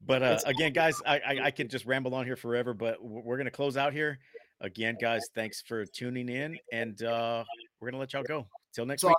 But uh, <laughs> again, guys, I, I I can just ramble on here forever, but we're gonna close out here. Again, guys, thanks for tuning in, and uh, we're gonna let y'all go. Till next week.